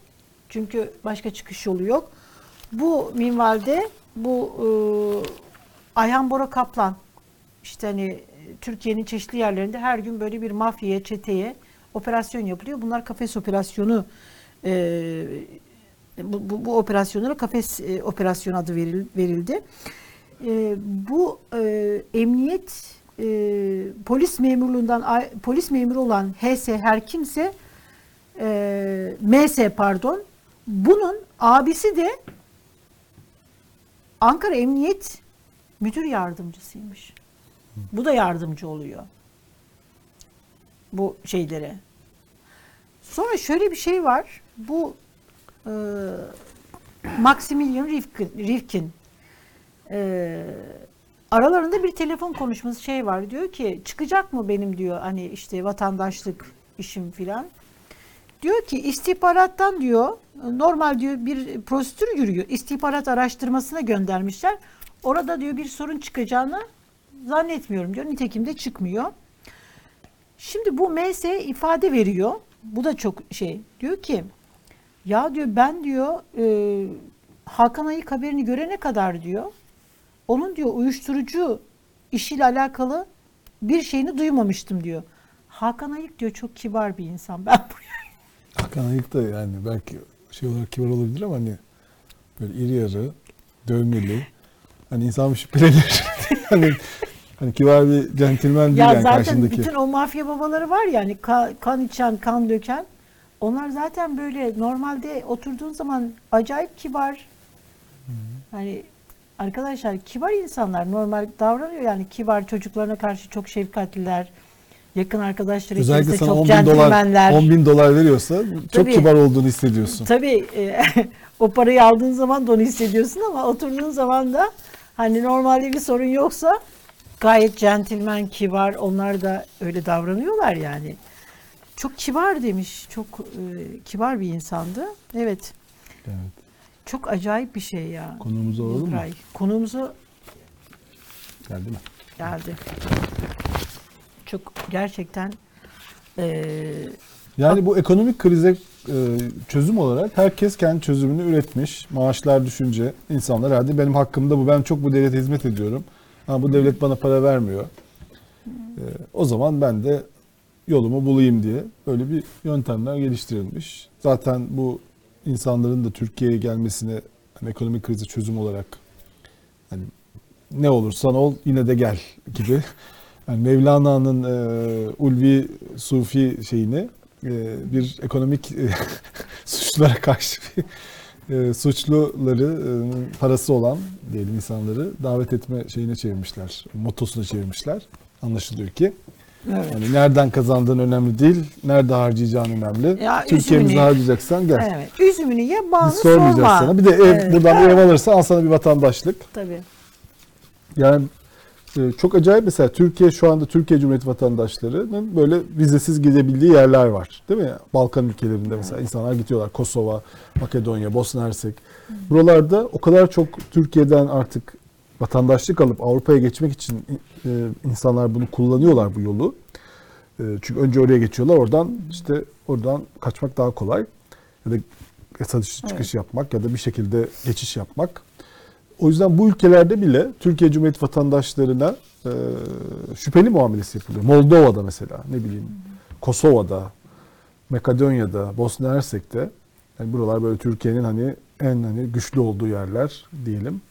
Çünkü başka çıkış yolu yok. Bu minvalde bu e, Ayhan Bora Kaplan işte hani e, Türkiye'nin çeşitli yerlerinde her gün böyle bir mafyaya, çeteye operasyon yapılıyor. Bunlar kafes operasyonu e, bu, bu, bu operasyonlara kafes e, operasyonu adı veril- verildi. E, bu e, emniyet e, polis memurluğundan polis memuru olan HS her kimse e, MS pardon bunun abisi de Ankara Emniyet Müdür Yardımcısıymış. Bu da yardımcı oluyor. Bu şeylere. Sonra şöyle bir şey var. Bu e, Maximilian Rifkin, Rifkin e, aralarında bir telefon konuşması şey var. Diyor ki çıkacak mı benim diyor hani işte vatandaşlık işim filan. Diyor ki istihbarattan diyor normal diyor bir prosedür yürüyor. İstihbarat araştırmasına göndermişler. Orada diyor bir sorun çıkacağını zannetmiyorum diyor. Nitekim de çıkmıyor. Şimdi bu MS ifade veriyor. Bu da çok şey. Diyor ki ya diyor ben diyor e, Hakan Ayık haberini görene kadar diyor onun diyor uyuşturucu işiyle alakalı bir şeyini duymamıştım diyor. Hakan Ayık diyor çok kibar bir insan. [laughs] Ben buraya Hakan Ayık da yani belki şey olarak kibar olabilir ama hani böyle iri yarı, dövmeli. Hani insan şüphelenir. [laughs] hani, hani kibar bir centilmen değil Ya yani zaten karşındaki. bütün o mafya babaları var ya hani ka- kan içen, kan döken. Onlar zaten böyle normalde oturduğun zaman acayip kibar. Hani arkadaşlar kibar insanlar normal davranıyor yani kibar çocuklarına karşı çok şefkatliler. Yakın arkadaşları Özellikle sana çok 10 bin dolar, centilmenler. 10 bin dolar veriyorsa [laughs] çok Tabii. kibar olduğunu hissediyorsun. Tabii e, [laughs] o parayı aldığın zaman da onu hissediyorsun ama oturduğun zaman da hani normalde bir sorun yoksa gayet centilmen, kibar onlar da öyle davranıyorlar yani. Çok kibar demiş. Çok e, kibar bir insandı. Evet. Evet. Çok acayip bir şey ya. Konuğumuzu alalım mı? Yıldıray. Konuğumuzu Geldi mi? geldi. Çok gerçekten e, Yani bu ekonomik krize e, çözüm olarak herkes kendi çözümünü üretmiş. Maaşlar düşünce insanlar hadi benim hakkımda bu. Ben çok bu devlete hizmet ediyorum. Ama bu devlet bana para vermiyor. E, o zaman ben de yolumu bulayım diye böyle bir yöntemler geliştirilmiş. Zaten bu insanların da Türkiye'ye gelmesine hani ekonomik krize çözüm olarak hani ne olursan ol yine de gel gibi. [laughs] Yani Mevlana'nın e, ulvi sufi şeyini e, bir ekonomik e, [laughs] suçlara karşı bir e, suçluları e, parası olan diyelim insanları davet etme şeyine çevirmişler. Motosuna çevirmişler. Anlaşılıyor ki. Evet. Yani nereden kazandığın önemli değil, nerede harcayacağın önemli. Ya Türkiye'mizi üzümünü- harcayacaksan gel. Evet. Üzümünü ye, bağını Biz sormayacağız sorma. sana. Bir de ev, Evet. buradan ev alırsa al sana bir vatandaşlık. Tabii. Yani e, çok acayip mesela Türkiye şu anda Türkiye Cumhuriyeti vatandaşlarının böyle vizesiz gidebildiği yerler var. Değil mi? Balkan ülkelerinde mesela insanlar gidiyorlar. Kosova, Makedonya, Bosna Hersek. Buralarda o kadar çok Türkiye'den artık vatandaşlık alıp Avrupa'ya geçmek için e, insanlar bunu kullanıyorlar bu yolu. E, Çünkü önce oraya geçiyorlar. Oradan işte oradan kaçmak daha kolay. Ya da dışı çıkış Evet. yapmak ya da bir şekilde geçiş yapmak. O yüzden bu ülkelerde bile Türkiye Cumhuriyeti vatandaşlarına e, şüpheli muamelesi yapılıyor. Moldova'da mesela ne bileyim Kosova'da, Makedonya'da, Bosna Hersek'te yani buralar böyle Türkiye'nin hani en hani güçlü olduğu yerler diyelim.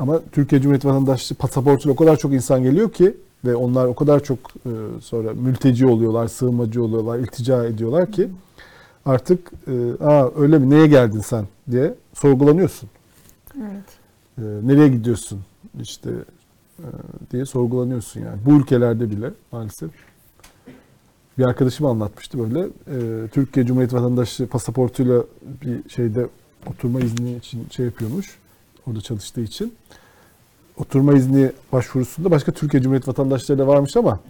Ama Türkiye Cumhuriyeti vatandaşlığı pasaportuyla o kadar çok insan geliyor ki ve onlar o kadar çok e, sonra mülteci oluyorlar, sığınmacı oluyorlar, iltica ediyorlar ki artık e, Aa, öyle mi neye geldin sen diye sorgulanıyorsun. Evet. E, nereye gidiyorsun işte e, diye sorgulanıyorsun yani. Bu ülkelerde bile maalesef. Bir arkadaşım anlatmıştı böyle. e, Türkiye Cumhuriyeti vatandaşlığı pasaportuyla bir şeyde oturma izni için şey yapıyormuş. Orada çalıştığı için. Oturma izni başvurusunda başka Türkiye Cumhuriyeti vatandaşları da varmış ama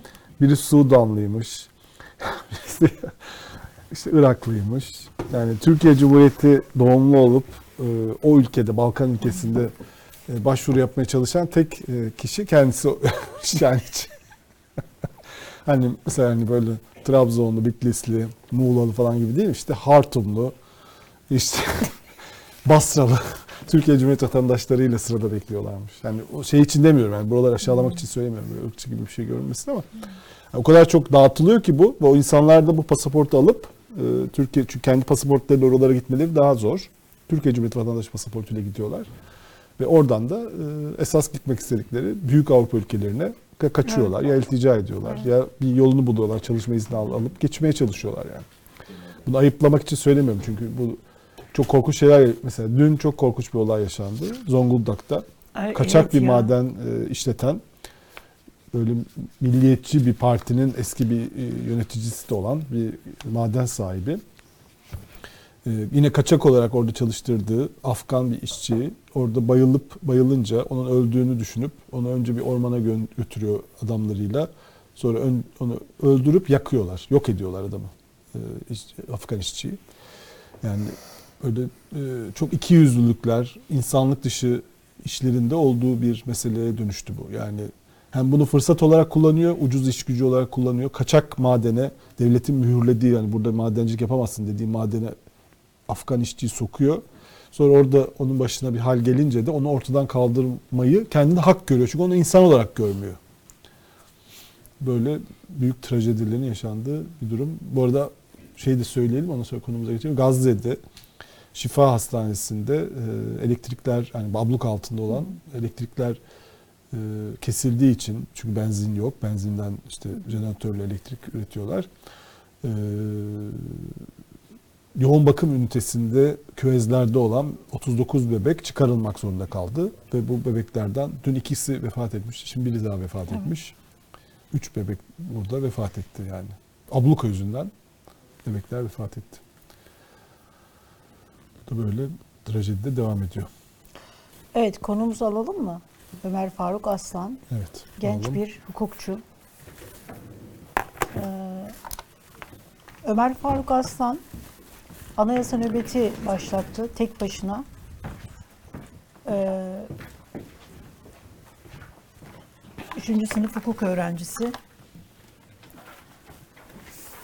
biri Sudanlıymış. [laughs] birisi işte Iraklıymış. Yani Türkiye Cumhuriyeti doğumlu olup e, o ülkede Balkan ülkesinde e, başvuru yapmaya çalışan tek e, kişi kendisi yani [laughs] [laughs] hani mesela hani böyle Trabzonlu, Bitlisli, Muğlalı falan gibi değil işte Hartumlu, işte Basralı Türkiye Cumhuriyeti vatandaşlarıyla sırada bekliyorlarmış. Yani o şey için demiyorum yani buraları aşağılamak için söylemiyorum böyle ırkçı gibi bir şey görünmesin ama yani o kadar çok dağıtılıyor ki bu ve o insanlar da bu pasaportu alıp e, Türkiye çünkü kendi pasaportlarıyla oralara gitmeleri daha zor. Türkiye Cumhuriyeti vatandaşı pasaportuyla gidiyorlar. Ve oradan da e, esas gitmek istedikleri büyük Avrupa ülkelerine ka- kaçıyorlar. Ya iltica ediyorlar ya bir yolunu buluyorlar. Çalışma izni al- alıp geçmeye çalışıyorlar yani. Bunu ayıplamak için söylemiyorum çünkü bu çok korkunç şeyler mesela dün çok korkunç bir olay yaşandı. Zonguldak'ta Ay, kaçak evet bir ya. maden e, işleten böyle milliyetçi bir partinin eski bir e, yöneticisi de olan bir maden sahibi. E, yine kaçak olarak orada çalıştırdığı Afgan bir işçi orada bayılıp bayılınca onun öldüğünü düşünüp onu önce bir ormana gö- götürüyor adamlarıyla. Sonra ön- onu öldürüp yakıyorlar. Yok ediyorlar adamı. E, iş- Afgan işçiyi. Yani öyle e, çok iki yüzlülükler, insanlık dışı işlerinde olduğu bir meseleye dönüştü bu. Yani hem bunu fırsat olarak kullanıyor, ucuz iş gücü olarak kullanıyor. Kaçak madene, devletin mühürlediği yani burada madencilik yapamazsın dediği madene Afgan işçiyi sokuyor. Sonra orada onun başına bir hal gelince de onu ortadan kaldırmayı kendine hak görüyor. Çünkü onu insan olarak görmüyor. Böyle büyük trajedilerin yaşandığı bir durum. Bu arada şey de söyleyelim ondan sonra konumuza geçelim. Gazze'de Şifa Hastanesi'nde e, elektrikler yani abluk altında olan elektrikler e, kesildiği için çünkü benzin yok. Benzinden işte jeneratörle elektrik üretiyorlar. E, yoğun bakım ünitesinde küvezlerde olan 39 bebek çıkarılmak zorunda kaldı ve bu bebeklerden dün ikisi vefat etmiş. Şimdi biri daha vefat etmiş. Üç bebek burada vefat etti yani. Abluka yüzünden bebekler vefat etti. Da böyle trajedide devam ediyor. Evet konumuzu alalım mı? Ömer Faruk Aslan, Evet. genç alalım. bir hukukçu. Ee, Ömer Faruk Aslan anayasa nöbeti başlattı tek başına. Ee, üçüncü sınıf hukuk öğrencisi.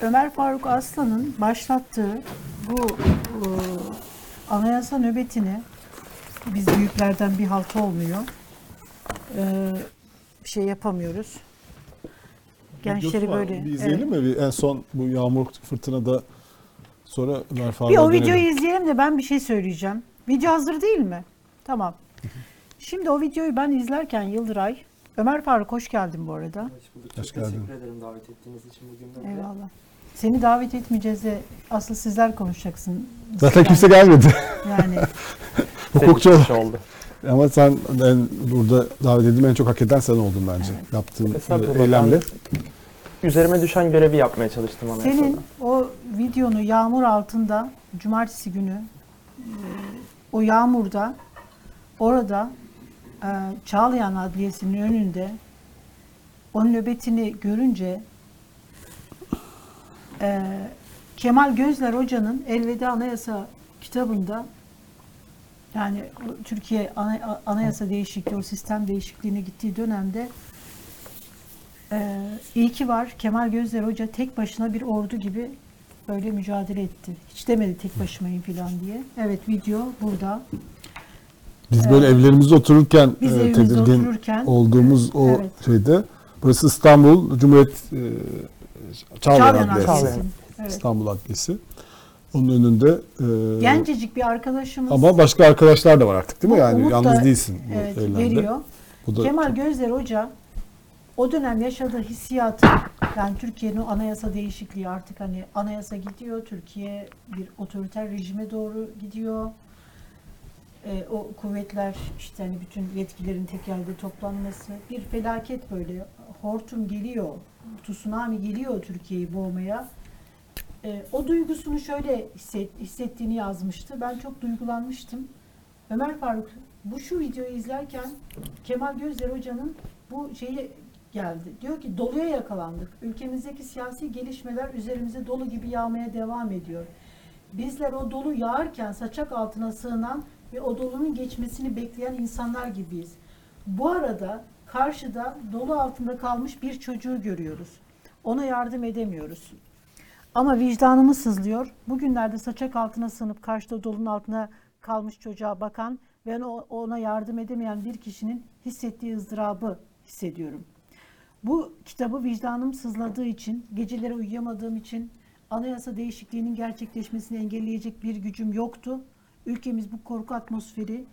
Ömer Faruk Aslan'ın başlattığı bu e, anayasa nöbetini biz büyüklerden bir halt olmuyor. Ee, bir şey yapamıyoruz. Gençleri var. böyle. Bir izleyelim mi? Bir en son bu yağmur fırtınada sonra Ömer Evet. Faruk'a Bir o dönelim. videoyu izleyelim de ben bir şey söyleyeceğim. Video hazır değil mi? Tamam. Şimdi o videoyu ben izlerken Yıldıray, Ömer Faruk hoş geldin bu arada. Hoş bulduk. Hoş geldin. teşekkür ederim davet ettiğiniz için bugün. Eyvallah. Seni davet etmeyeceğiz de asıl sizler konuşacaksın. Zaten Yani- kimse gelmedi. Yani [laughs] Hukukçu kişi oldu. Ama sen en, burada davet edilmeyi en çok hak eden sen oldun bence. Yaptığın Estağfurullah, e, eylemle. Üzerime düşen görevi yapmaya çalıştım anayasada. senin o videonu yağmur altında cumartesi günü e, o yağmurda orada e, Çağlayan Adliyesi'nin önünde o nöbetini görünce e, Kemal Gözler Hoca'nın Elveda Anayasa kitabında yani Türkiye ana- anayasa değişikliği, o sistem değişikliğine gittiği dönemde e, iyi ki var Kemal Gözler Hoca tek başına bir ordu gibi böyle mücadele etti. Hiç demedi tek başımayım falan diye. Evet video burada. Biz böyle evlerimizde otururken Biz e, tedirgin otururken olduğumuz o Evet. şeyde. Burası İstanbul Cumhuriyet e, Çağlayan Çağlayan Adliyesi. Adliyesi. Evet. İstanbul Adliyesi. Onun önünde e, Gencecik bir arkadaşımız ama başka arkadaşlar da var artık değil mi? Yani umut yalnız da, değilsin evet, eylemde. veriyor. Bu da Kemal çok- Gözler Hoca o dönem yaşadığı hissiyatı yani Türkiye'nin anayasa değişikliği artık hani anayasa gidiyor Türkiye bir otoriter rejime doğru gidiyor. Ee, o kuvvetler işte hani bütün yetkilerin tek yerde toplanması bir felaket böyle hortum geliyor tsunami geliyor Türkiye'yi boğmaya. Ee, o duygusunu şöyle hisset, hissettiğini yazmıştı. Ben çok duygulanmıştım. Ömer Faruk bu şu videoyu izlerken Kemal Gözler Hoca'nın bu şeyi geldi. Diyor ki doluya yakalandık. Ülkemizdeki siyasi gelişmeler üzerimize dolu gibi yağmaya devam ediyor. Bizler o dolu yağarken saçak altına sığınan ve o dolunun geçmesini bekleyen insanlar gibiyiz. Bu arada karşıda dolu altında kalmış bir çocuğu görüyoruz. Ona yardım edemiyoruz. Ama vicdanımız sızlıyor. Bugünlerde saçak altına sığınıp karşıda dolunun altına kalmış çocuğa bakan ve ona yardım edemeyen bir kişinin hissettiği ızdırabı hissediyorum. Bu kitabı vicdanım sızladığı için, geceleri uyuyamadığım için anayasa değişikliğinin gerçekleşmesini engelleyecek bir gücüm yoktu. Ülkemiz bu korku atmosferi,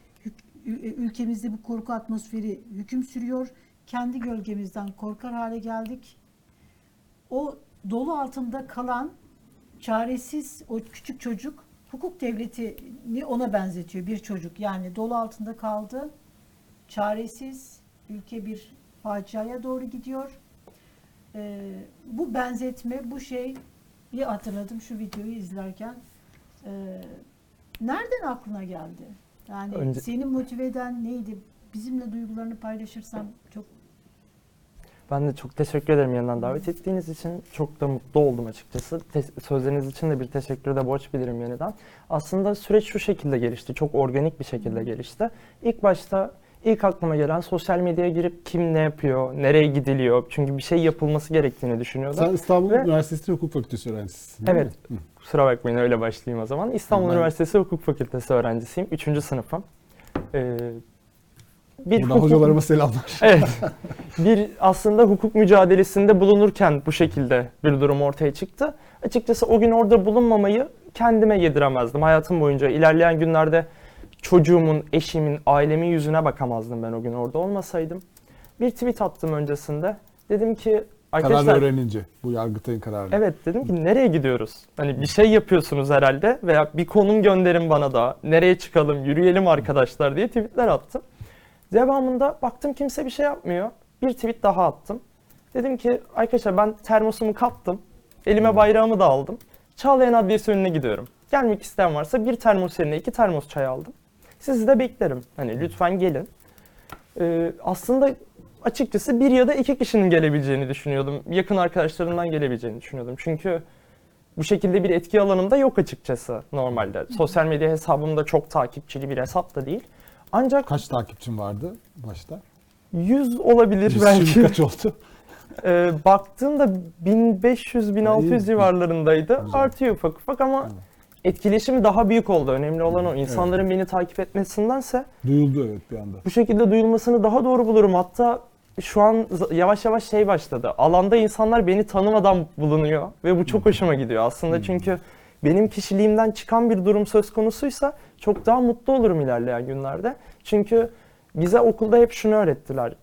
ülkemizde bu korku atmosferi hüküm sürüyor. Kendi gölgemizden korkar hale geldik. O dolu altında kalan çaresiz o küçük çocuk hukuk devletini ona benzetiyor bir çocuk. Yani dolu altında kaldı. Çaresiz ülke bir faciaya doğru gidiyor. Ee, bu benzetme, bu şey bir hatırladım şu videoyu izlerken. Ee, nereden aklına geldi? Yani Önce- seni motive eden neydi? Bizimle duygularını paylaşırsan çok Ben de çok teşekkür ederim yeniden davet ettiğiniz için. Çok da mutlu oldum açıkçası. Te- sözleriniz için de bir teşekkür de borç bilirim yeniden. Aslında süreç şu şekilde gelişti. Çok organik bir şekilde gelişti. İlk başta ilk aklıma gelen sosyal medyaya girip kim ne yapıyor, nereye gidiliyor. Çünkü bir şey yapılması gerektiğini düşünüyordum. Sen İstanbul Ve- Üniversitesi Hukuk Fakültesi öğrencisisin değil Evet. mi? Kusura bakmayın öyle başlayayım o zaman. İstanbul Ben- Üniversitesi Hukuk Fakültesi öğrencisiyim. Üçüncü sınıfım. Ee, bir Buradan hukuk- hocalarıma selamlar. [laughs] Evet. Bir aslında hukuk mücadelesinde bulunurken bu şekilde bir durum ortaya çıktı. Açıkçası o gün orada bulunmamayı kendime yediremezdim. Hayatım boyunca ilerleyen günlerde çocuğumun, eşimin, ailemin yüzüne bakamazdım ben o gün orada olmasaydım. Bir tweet attım öncesinde. Dedim ki Arkadaşlar öğrenince. Bu Yargıtay'ın kararı. Evet dedim ki nereye gidiyoruz? Hani bir şey yapıyorsunuz herhalde veya bir konum gönderin bana da. Nereye çıkalım, yürüyelim arkadaşlar diye tweetler attım. Devamında baktım kimse bir şey yapmıyor. Bir tweet daha attım. Dedim ki arkadaşlar ben termosumu kaptım. Elime bayrağımı da aldım. Çağlayan Adliyesi önüne gidiyorum. Gelmek isteyen varsa bir termos yerine iki termos çay aldım. Sizi de beklerim. Hani lütfen gelin. Ee, aslında açıkçası bir ya da iki kişinin gelebileceğini düşünüyordum. Yakın arkadaşlarımdan gelebileceğini düşünüyordum. Çünkü bu şekilde bir etki alanım da yok açıkçası normalde. Sosyal medya hesabımda çok takipçili bir hesap da değil. Ancak Kaç takipçin vardı başta? 100 olabilir Şimdi belki. [laughs] kaç oldu? Ee, baktığımda 1500-1600 İyi. civarlarındaydı. Güzel. Artıyor ufak ufak ama Evet. etkileşim daha büyük oldu. Önemli olan o. İnsanların beni takip etmesindense Duyuldu evet bir anda. bu şekilde duyulmasını daha doğru bulurum. Hatta şu an yavaş yavaş şey başladı. Alanda insanlar beni tanımadan bulunuyor ve bu çok hoşuma gidiyor aslında çünkü benim kişiliğimden çıkan bir durum söz konusuysa çok daha mutlu olurum ilerleyen günlerde. Çünkü bize okulda hep şunu öğrettiler.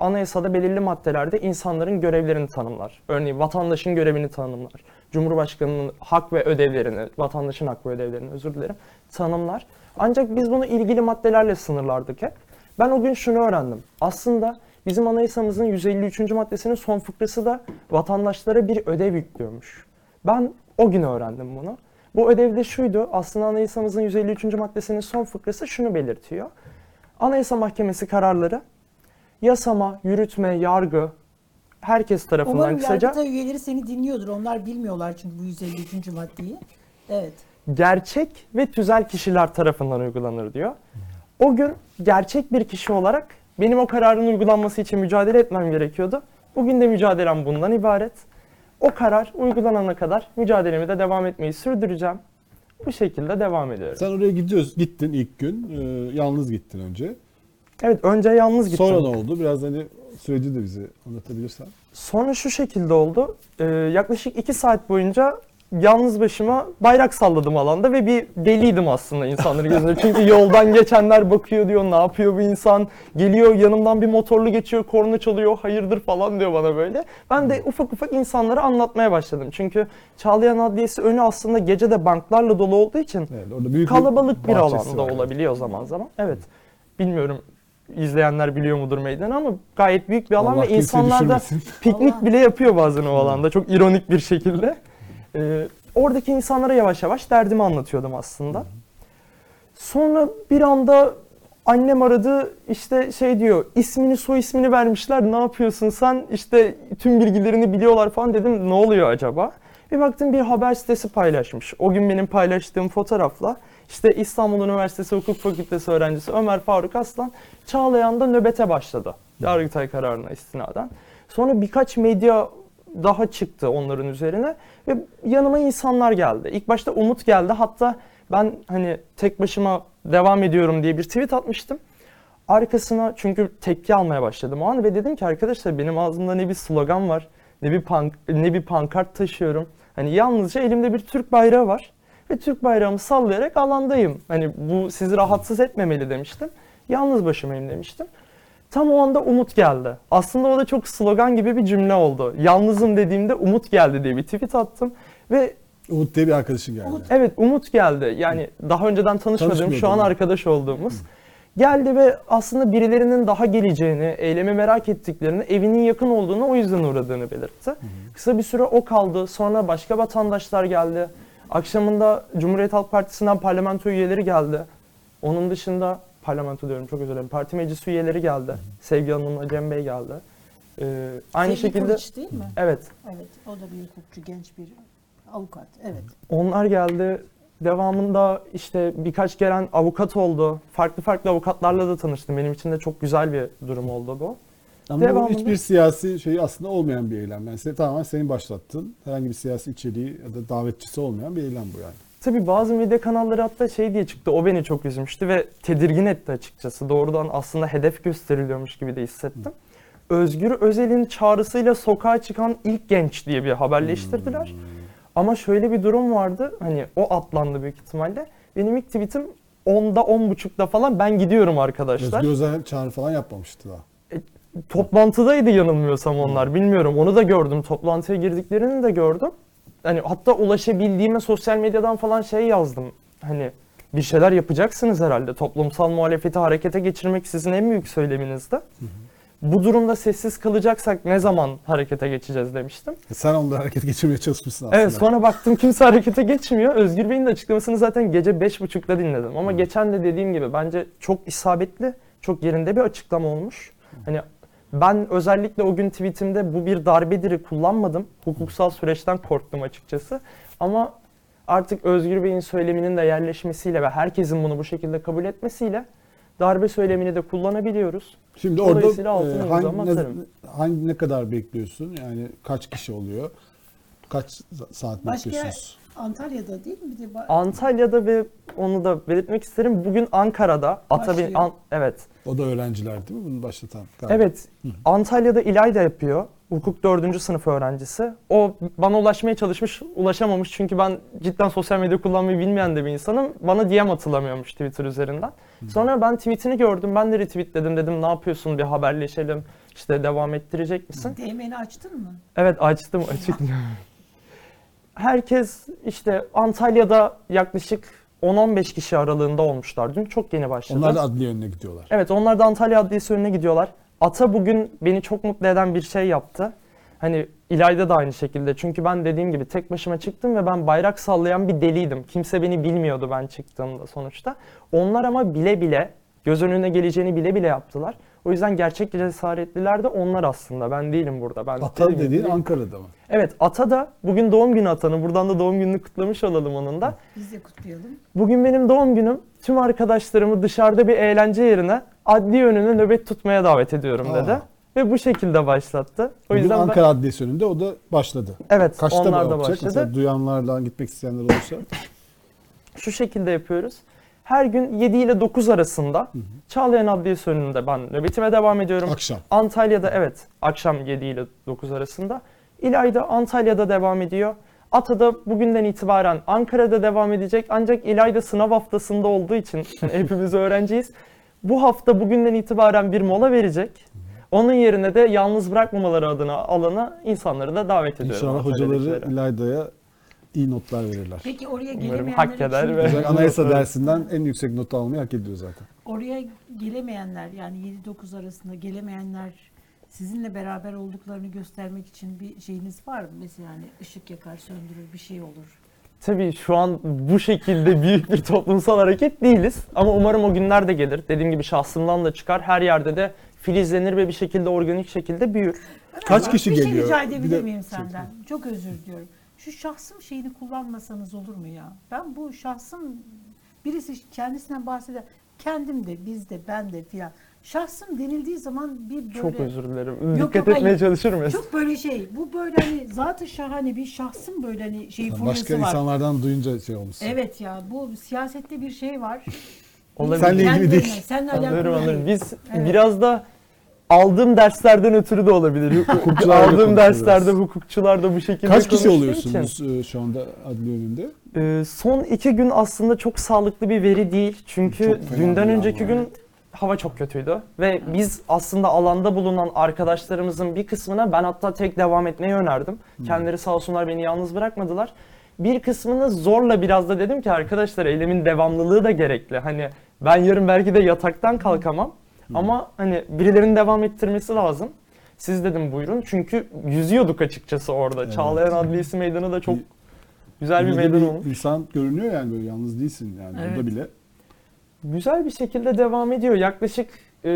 anayasada belirli maddelerde insanların görevlerini tanımlar. Örneğin vatandaşın görevini tanımlar. Cumhurbaşkanının hak ve ödevlerini, vatandaşın hak ve ödevlerini özür dilerim, tanımlar. Ancak biz bunu ilgili maddelerle sınırlardık hep. Ben o gün şunu öğrendim. Aslında bizim anayasamızın 153. maddesinin son fıkrası da vatandaşlara bir ödev yüklüyormuş. Ben o gün öğrendim bunu. Bu ödev de şuydu. Aslında anayasamızın 153. maddesinin son fıkrası şunu belirtiyor. Anayasa Mahkemesi kararları yasama, yürütme, yargı herkes tarafından Umarım kısaca Yargıtay üyeleri seni dinliyordur. Onlar bilmiyorlar çünkü bu 153. maddeyi. Evet. gerçek ve tüzel kişiler tarafından uygulanır diyor. O gün gerçek bir kişi olarak benim o kararın uygulanması için mücadele etmem gerekiyordu. Bugün de mücadelem bundan ibaret. O karar uygulanana kadar mücadelemi de devam etmeyi sürdüreceğim. Bu şekilde devam ediyorum. Sen oraya gidiyorsun, gittin ilk gün. Ee, yalnız gittin önce. Evet önce yalnız gittim. Sonra ne oldu? Biraz hani süreci de bize anlatabilirsen. Sonra şu şekilde oldu. Ee, yaklaşık iki saat boyunca yalnız başıma bayrak salladım alanda ve bir deliydim aslında insanların gözünde. Çünkü yoldan geçenler bakıyor diyor ne yapıyor bu insan. Geliyor yanımdan bir motorlu geçiyor korna çalıyor hayırdır falan diyor bana böyle. Ben de ufak ufak insanlara anlatmaya başladım. Çünkü Çağlayan Adliyesi önü aslında gece de banklarla dolu olduğu için Evet, orada büyük kalabalık bir bahçesi alanda var. olabiliyor zaman zaman. Evet. Bilmiyorum izleyenler biliyor mudur meydanı ama gayet büyük bir alan Allah ve insanlar da piknik Allah. bile yapıyor bazen o alanda çok ironik bir şekilde. Ee, oradaki insanlara yavaş yavaş derdimi anlatıyordum aslında. Sonra bir anda annem aradı işte şey diyor ismini soy ismini vermişler ne yapıyorsun sen işte tüm bilgilerini biliyorlar falan dedim ne oluyor acaba? Bir baktım bir haber sitesi paylaşmış. O gün benim paylaştığım fotoğrafla işte İstanbul Üniversitesi Hukuk Fakültesi öğrencisi Ömer Faruk Aslan Çağlayan'da nöbete başladı. Yargıtay kararına istinaden. Sonra birkaç medya daha çıktı onların üzerine ve yanıma insanlar geldi. İlk başta Umut geldi. Hatta ben hani tek başıma devam ediyorum diye bir tweet atmıştım. Arkasına çünkü tepki almaya başladım o an ve dedim ki arkadaşlar benim ağzımda ne bir slogan var, ne bir pank ne bir pankart taşıyorum. Hani yalnızca elimde bir Türk bayrağı var ve Türk bayrağımı sallayarak alandayım. Hani bu sizi rahatsız etmemeli demiştim. Yalnız başımayım demiştim. Tam o anda Umut geldi. Aslında o da çok slogan gibi bir cümle oldu. Yalnızım dediğimde Umut geldi diye bir tweet attım ve Umut diye bir arkadaşın geldi. Umut- Evet Umut geldi. Yani daha önceden tanışmadığım, şu an arkadaş olduğumuz. Geldi ve aslında birilerinin daha geleceğini, eylemi merak ettiklerini, evinin yakın olduğunu o yüzden uğradığını belirtti. Kısa bir süre o kaldı. Sonra başka vatandaşlar geldi. Akşamında Cumhuriyet Halk Partisi'nden parlamento üyeleri geldi. Onun dışında parlamento diyorum çok özür dilerim. Parti meclisi üyeleri geldi. Sevgi Hanım'la Cem Bey geldi. Ee, aynı Sevgi şekilde Kılıç değil mi? evet Evet. O da bir hukukçu, genç bir avukat. Evet. Onlar geldi. Devamında işte birkaç gelen avukat oldu. Farklı farklı avukatlarla da tanıştım. Benim için de çok güzel bir durum oldu bu. Ama bu Devamında- hiçbir siyasi şey aslında olmayan bir eylem. Yani sen, tamamen senin başlattığın herhangi bir siyasi içeriği ya da davetçisi olmayan bir eylem bu yani. Tabii bazı medya kanalları hatta şey diye çıktı. O beni çok üzmüştü ve tedirgin etti açıkçası. Doğrudan aslında hedef gösteriliyormuş gibi de hissettim. Özgür Özel'in çağrısıyla sokağa çıkan ilk genç diye bir haberleştirdiler. Ama şöyle bir durum vardı. Hani o atlandı büyük ihtimalle. Benim ilk tweetim 10'da 10.30'da falan ben gidiyorum arkadaşlar. Özgür Özel çağrı falan yapmamıştı daha. Toplantıdaydı yanılmıyorsam onlar. Bilmiyorum. Onu da gördüm. Toplantıya girdiklerini de gördüm. Hani hatta ulaşabildiğime sosyal medyadan falan şey yazdım. Hani bir şeyler yapacaksınız herhalde. Toplumsal muhalefeti harekete geçirmek sizin en büyük söyleminizdi. Bu durumda sessiz kalacaksak ne zaman harekete geçeceğiz demiştim. E Sen onları hareket geçirmeye çalışmışsın aslında. Evet sonra baktım kimse harekete geçmiyor. Özgür Bey'in de açıklamasını zaten gece 5.30'da dinledim. Ama geçen de dediğim gibi bence çok isabetli, çok yerinde bir açıklama olmuş. Hani ben özellikle o gün tweetimde bu bir darbedir'i kullanmadım. Hukuksal süreçten korktum açıkçası. Ama artık Özgür Bey'in söyleminin de yerleşmesiyle ve herkesin bunu bu şekilde kabul etmesiyle darbe söylemini de kullanabiliyoruz. Şimdi orada e, hangi, ne, hangi ne kadar bekliyorsun? Yani kaç kişi oluyor? Kaç saat Başka bekliyorsunuz? Antalya'da değil mi? Bir de ba- Antalya'da ve onu da belirtmek isterim. Bugün Ankara'da Başlıyor. An- evet. O da öğrenciler değil mi bunu başlatan? galiba? Evet. Antalya'da İlayda yapıyor. Hukuk 4. sınıf öğrencisi. O bana ulaşmaya çalışmış, ulaşamamış çünkü ben cidden sosyal medya kullanmayı bilmeyen de bir insanım. Bana DM atılamıyormuş Twitter üzerinden. Sonra ben tweetini gördüm. Ben de retweetledim dedim ne yapıyorsun bir haberleşelim. İşte devam ettirecek misin? DM'ni açtın mı? Evet açtım açık. [laughs] Herkes işte Antalya'da yaklaşık 10-15 kişi aralığında olmuşlar. Dün çok yeni başladı. Onlar da adliye önüne gidiyorlar. Evet onlar da Antalya Adliyesi önüne gidiyorlar. Ata bugün beni çok mutlu eden bir şey yaptı. Hani İlayda da aynı şekilde. Çünkü ben dediğim gibi tek başıma çıktım ve ben bayrak sallayan bir deliydim. Kimse beni bilmiyordu ben çıktığımda sonuçta. Onlar ama bile bile, göz önüne geleceğini bile bile yaptılar. O yüzden gerçek cesaretliler de onlar aslında. Ben değilim burada. Ben gibi- dediğin Ankara'da mı? Evet Ata da bugün doğum günü Ata'nın. Buradan da doğum gününü kutlamış olalım onun da. Biz de kutlayalım. Bugün benim doğum günüm. Tüm arkadaşlarımı dışarıda bir eğlence yerine adli önüne nöbet tutmaya davet ediyorum Aa. dedi. Ve bu şekilde başlattı. O Bugün yüzden ben- Ankara Adliyesi önünde o da başladı. evet Kaçta onlar da başladı. Mesela duyanlarla gitmek isteyenler olursa. Şu şekilde yapıyoruz. Her gün 7 ile 9 arasında Çağlayan Adliyesi önünde ben nöbetime devam ediyorum. Akşam. Antalya'da evet akşam 7 ile 9 arasında. İlayda Antalya'da devam ediyor. Ata'da bugünden itibaren Ankara'da devam edecek. Ancak İlayda sınav haftasında olduğu için yani [laughs] hepimiz öğrenciyiz. Bu hafta bugünden itibaren bir mola verecek. Onun yerine de yalnız bırakmamaları adına alana insanları da davet ediyorum. İnşallah hocaları. İlayda'ya iyi notlar verirler. Peki oraya Umarım gelemeyenler hak eder için, ve- Özellikle [laughs] anayasa dersinden en yüksek notu almayı hak ediyor zaten. oraya gelemeyenler yani 7-9 arasında gelemeyenler sizinle beraber olduklarını göstermek için bir şeyiniz var mı? Mesela hani ışık yakar, söndürür bir şey olur. Tabii şu an bu şekilde büyük bir toplumsal hareket değiliz. Ama umarım o günler de gelir. Dediğim gibi şahsımdan da çıkar. Her yerde de filizlenir ve bir şekilde organik şekilde büyür. Kaç kişi bir geliyor? şey rica Bir edebilir de- miyim senden? Çok özür diliyorum. Şu şahsım şeyini kullanmasanız olur mu ya? Ben bu şahsım birisi kendisinden bahseder. Kendim de, biz de, ben de filan. Şahsım denildiği zaman bir böyle Çok özür dilerim. Yok, Dikkat yok, etmeye hayır. çalışır mıyız? çok böyle şey. Bu böyle hani zatı şahane bir şahsım böyle hani şey Başka furyası var. insanlardan duyunca şey olmuşsun. Evet ya bu siyasette bir şey var. Olabilir. Seninle ilgili değil. Anlıyorum alakalı anlıyorum. değil. Biz Evet. biraz da aldığım derslerden ötürü de olabilir. [laughs] Aldığım derslerde hukukçular da bu şekilde Kaç kişi konuştuğu oluyorsunuz için. e, şu anda adliye önünde? Ee, son iki gün aslında çok sağlıklı bir veri değil. Çünkü dünden önceki gün hava çok kötüydü. Ve biz aslında alanda bulunan arkadaşlarımızın bir kısmına ben hatta tek devam etmeyi önerdim. Kendileri sağ olsunlar beni yalnız bırakmadılar. Bir kısmını zorla biraz da dedim ki arkadaşlar eylemin devamlılığı da gerekli. Hani ben yarın belki de yataktan kalkamam. Ama hani birilerinin devam ettirmesi lazım. Siz dedim buyurun. Çünkü yüzüyorduk açıkçası orada. Evet. Çağlayan Adliyesi Meydanı da çok Bir- güzel bir meydan olmuş. İnsan görünüyor yani böyle yalnız değilsin yani Evet. burada bile. Güzel bir şekilde devam ediyor. Yaklaşık e,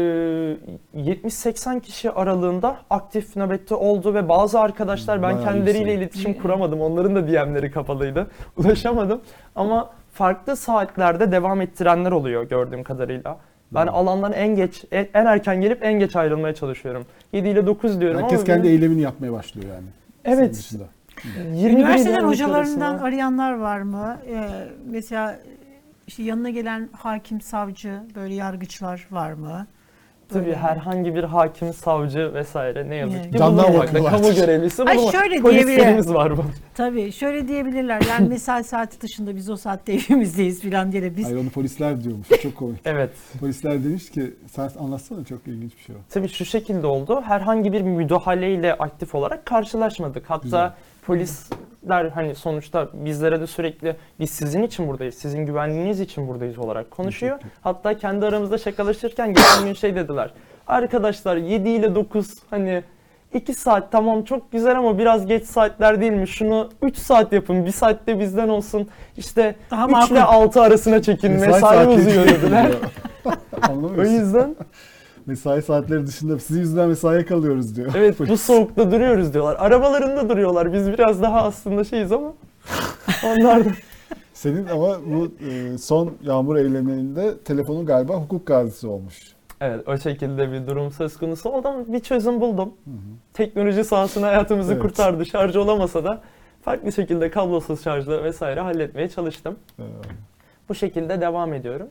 70-80 kişi aralığında aktif nöbette oldu ve bazı arkadaşlar ben Bayağı kendileriyle yüksek. iletişim kuramadım. Onların da DM'leri kapalıydı. [laughs] Ulaşamadım. Ama farklı saatlerde devam ettirenler oluyor gördüğüm kadarıyla. Ben alandan en geç, en en erken gelip en geç ayrılmaya çalışıyorum. 7 ile 9 diyorum Herkes ama kendi benim- eylemini yapmaya başlıyor yani. Senin Evet. dışında. 21 Üniversiteden ile 12 hocalarından arasında. arayanlar var mı? Ee, mesela işte yanına gelen hakim, savcı, böyle yargıçlar var mı? Tabii herhangi bir hakim, savcı vesaire ne yazık Evet. ki Candan bulunmamakta. bakıyorlar. Kamu görevlisi Ay bulunmak. şöyle Polislerimiz var bu. Tabii şöyle diyebilirler. Yani [laughs] mesai saati dışında biz o saatte evimizdeyiz filan diye. Biz Hayır onu polisler diyormuş. Çok komik. [laughs] Evet. Polisler demiş ki sen anlatsana çok ilginç bir şey o. Tabii şu şekilde oldu. Herhangi bir müdahaleyle aktif olarak karşılaşmadık. Hatta Güzel. Polisler hani sonuçta bizlere de sürekli biz sizin için buradayız, sizin güvenliğiniz için buradayız olarak konuşuyor. Hatta kendi aramızda şakalaşırken geçen gün şey dediler. Arkadaşlar 7 ile 9 hani 2 saat tamam çok güzel ama biraz geç saatler değil mi? Şunu 3 saat yapın. 1 saatte bizden olsun. İşte Daha 3 makul. ile 6 arasına çekin. Mesai, saatleri uzuyor dediler. [laughs] o yüzden Mesai saatleri dışında sizin yüzünden mesaiye kalıyoruz diyor. Evet bu soğukta duruyoruz diyorlar. Arabalarında duruyorlar. Biz biraz daha aslında şeyiz ama [laughs] onlar da. Senin ama bu e, son yağmur eylemlerinde telefonun galiba hukuk gazisi olmuş. Evet o şekilde bir durum söz konusu oldu ama bir çözüm buldum. Teknoloji sahasında hayatımızı Evet. kurtardı. Şarj olamasa da farklı şekilde kablosuz şarjla vesaire halletmeye çalıştım. Ee, Bu şekilde devam ediyorum.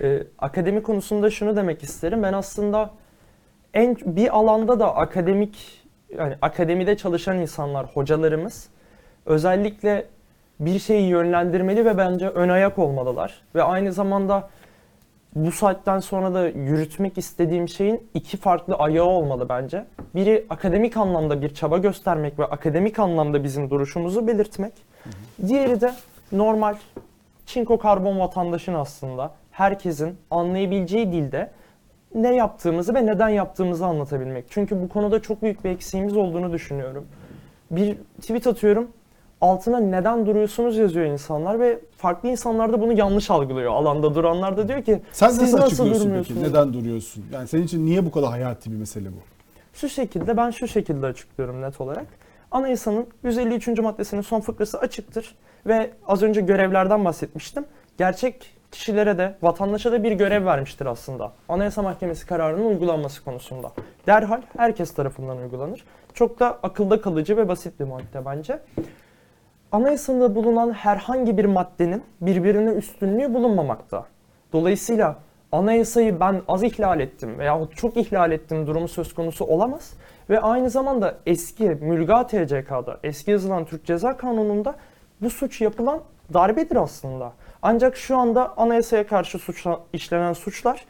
Ee, akademi konusunda şunu demek isterim. Ben aslında en bir alanda da akademik yani akademide çalışan insanlar, hocalarımız özellikle bir şeyi yönlendirmeli ve bence ön ayak olmalılar. Ve aynı zamanda bu saatten sonra da yürütmek istediğim şeyin iki farklı ayağı olmalı bence. Biri akademik anlamda bir çaba göstermek ve akademik anlamda bizim duruşumuzu belirtmek. Diğeri de normal çinko karbon vatandaşın aslında herkesin anlayabileceği dilde ne yaptığımızı ve neden yaptığımızı anlatabilmek. Çünkü bu konuda çok büyük bir eksiğimiz olduğunu düşünüyorum. Bir tweet atıyorum, altına neden duruyorsunuz yazıyor insanlar ve farklı insanlar da bunu yanlış algılıyor. Alanda duranlar da diyor ki Sen siz nasıl, nasıl açıklıyorsun peki? durmuyorsunuz? Neden duruyorsun? Yani senin için niye bu kadar hayati bir mesele bu? Şu şekilde ben şu şekilde açıklıyorum net olarak. Anayasanın 153. maddesinin son fıkrası açıktır ve az önce görevlerden bahsetmiştim. Gerçek kişilere de vatandaşa da bir görev vermiştir aslında. Anayasa Mahkemesi kararının uygulanması konusunda. Derhal herkes tarafından uygulanır. Çok da akılda kalıcı ve basit bir madde bence. Anayasada bulunan herhangi bir maddenin birbirine üstünlüğü bulunmamakta. Dolayısıyla anayasayı ben az ihlal ettim veyahut çok ihlal ettim durumu söz konusu olamaz. Ve aynı zamanda eski Mülga TCK'da, eski yazılan Türk Ceza Kanunu'nda bu suç yapılan darbedir aslında. Ancak şu anda anayasaya karşı suçla, işlenen suçlar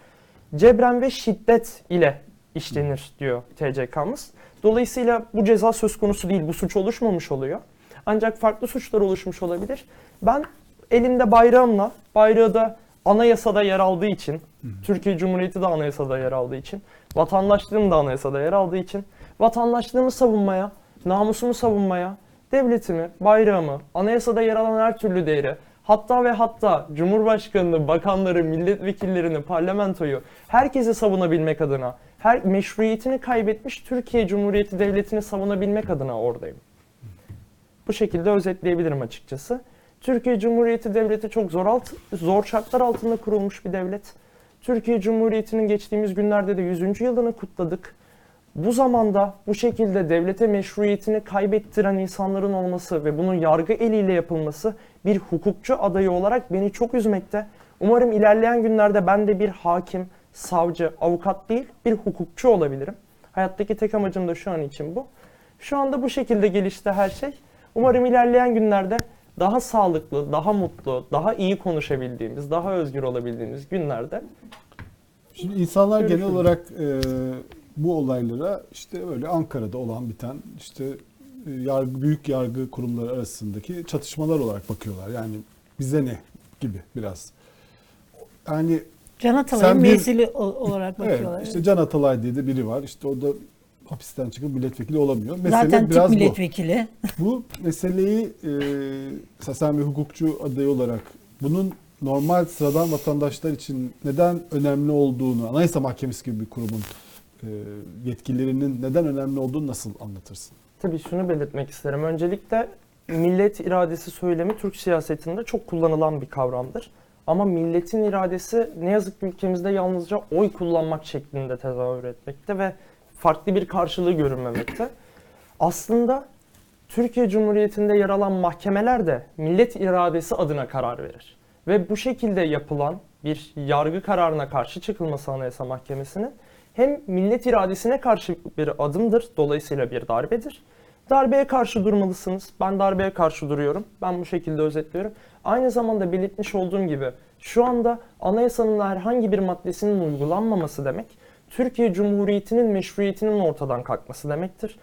cebren ve şiddet ile işlenir diyor TCK'mız. Dolayısıyla bu ceza söz konusu değil, bu suç oluşmamış oluyor. Ancak farklı suçlar oluşmuş olabilir. Ben elimde bayrağımla, bayrağı da anayasada yer aldığı için, Türkiye Cumhuriyeti de anayasada yer aldığı için, vatandaşlığım da anayasada yer aldığı için, vatandaşlığımı savunmaya, namusumu savunmaya, devletimi, bayrağımı, anayasada yer alan her türlü değeri, hatta ve hatta Cumhurbaşkanını, bakanları, milletvekillerini, parlamentoyu, herkesi savunabilmek adına, her meşruiyetini kaybetmiş Türkiye Cumhuriyeti Devleti'ni savunabilmek adına oradayım. Bu şekilde özetleyebilirim açıkçası. Türkiye Cumhuriyeti Devleti çok zor alt, zor şartlar altında kurulmuş bir devlet. Türkiye Cumhuriyeti'nin geçtiğimiz günlerde de 100. yılını kutladık. Bu zamanda bu şekilde devlete meşruiyetini kaybettiren insanların olması ve bunun yargı eliyle yapılması bir hukukçu adayı olarak beni çok üzmekte. Umarım ilerleyen günlerde ben de bir hakim, savcı, avukat değil bir hukukçu olabilirim. Hayattaki tek amacım da şu an için bu. Şu anda bu şekilde gelişti her şey. Umarım ilerleyen günlerde daha sağlıklı, daha mutlu, daha iyi konuşabildiğimiz, daha özgür olabildiğimiz günlerde Şimdi insanlar genel Görüşürüz. olarak e, bu olaylara işte böyle Ankara'da olan biten işte yargı büyük yargı kurumları arasındaki çatışmalar olarak bakıyorlar. Yani bize ne gibi biraz. Yani Can Atalay'ın mevzili olarak [laughs] evet, bakıyorlar. işte Can Atalay diye de biri var. İşte o da hapisten çıkıp milletvekili olamıyor. Mesele Zaten tip biraz bu. milletvekili. [laughs] Bu meseleyi e, sen bir hukukçu adayı olarak bunun normal sıradan vatandaşlar için neden önemli olduğunu, Anayasa Mahkemesi gibi bir kurumun e, yetkililerinin neden önemli olduğunu nasıl anlatırsın? Tabii şunu belirtmek isterim. Öncelikle millet iradesi söylemi Türk siyasetinde çok kullanılan bir kavramdır. Ama milletin iradesi ne yazık ki ülkemizde yalnızca oy kullanmak şeklinde tezahür etmekte ve farklı bir karşılığı görünmemekte. Aslında Türkiye Cumhuriyeti'nde yer alan mahkemeler de millet iradesi adına karar verir. Ve bu şekilde yapılan bir yargı kararına karşı çıkılması Anayasa Mahkemesi'nin hem millet iradesine karşı bir adımdır, dolayısıyla bir darbedir. Darbeye karşı durmalısınız. Ben darbeye karşı duruyorum. Ben bu şekilde özetliyorum. Aynı zamanda belirtmiş olduğum gibi şu anda anayasanın herhangi bir maddesinin uygulanmaması demek, Türkiye Cumhuriyeti'nin meşruiyetinin ortadan kalkması demektir.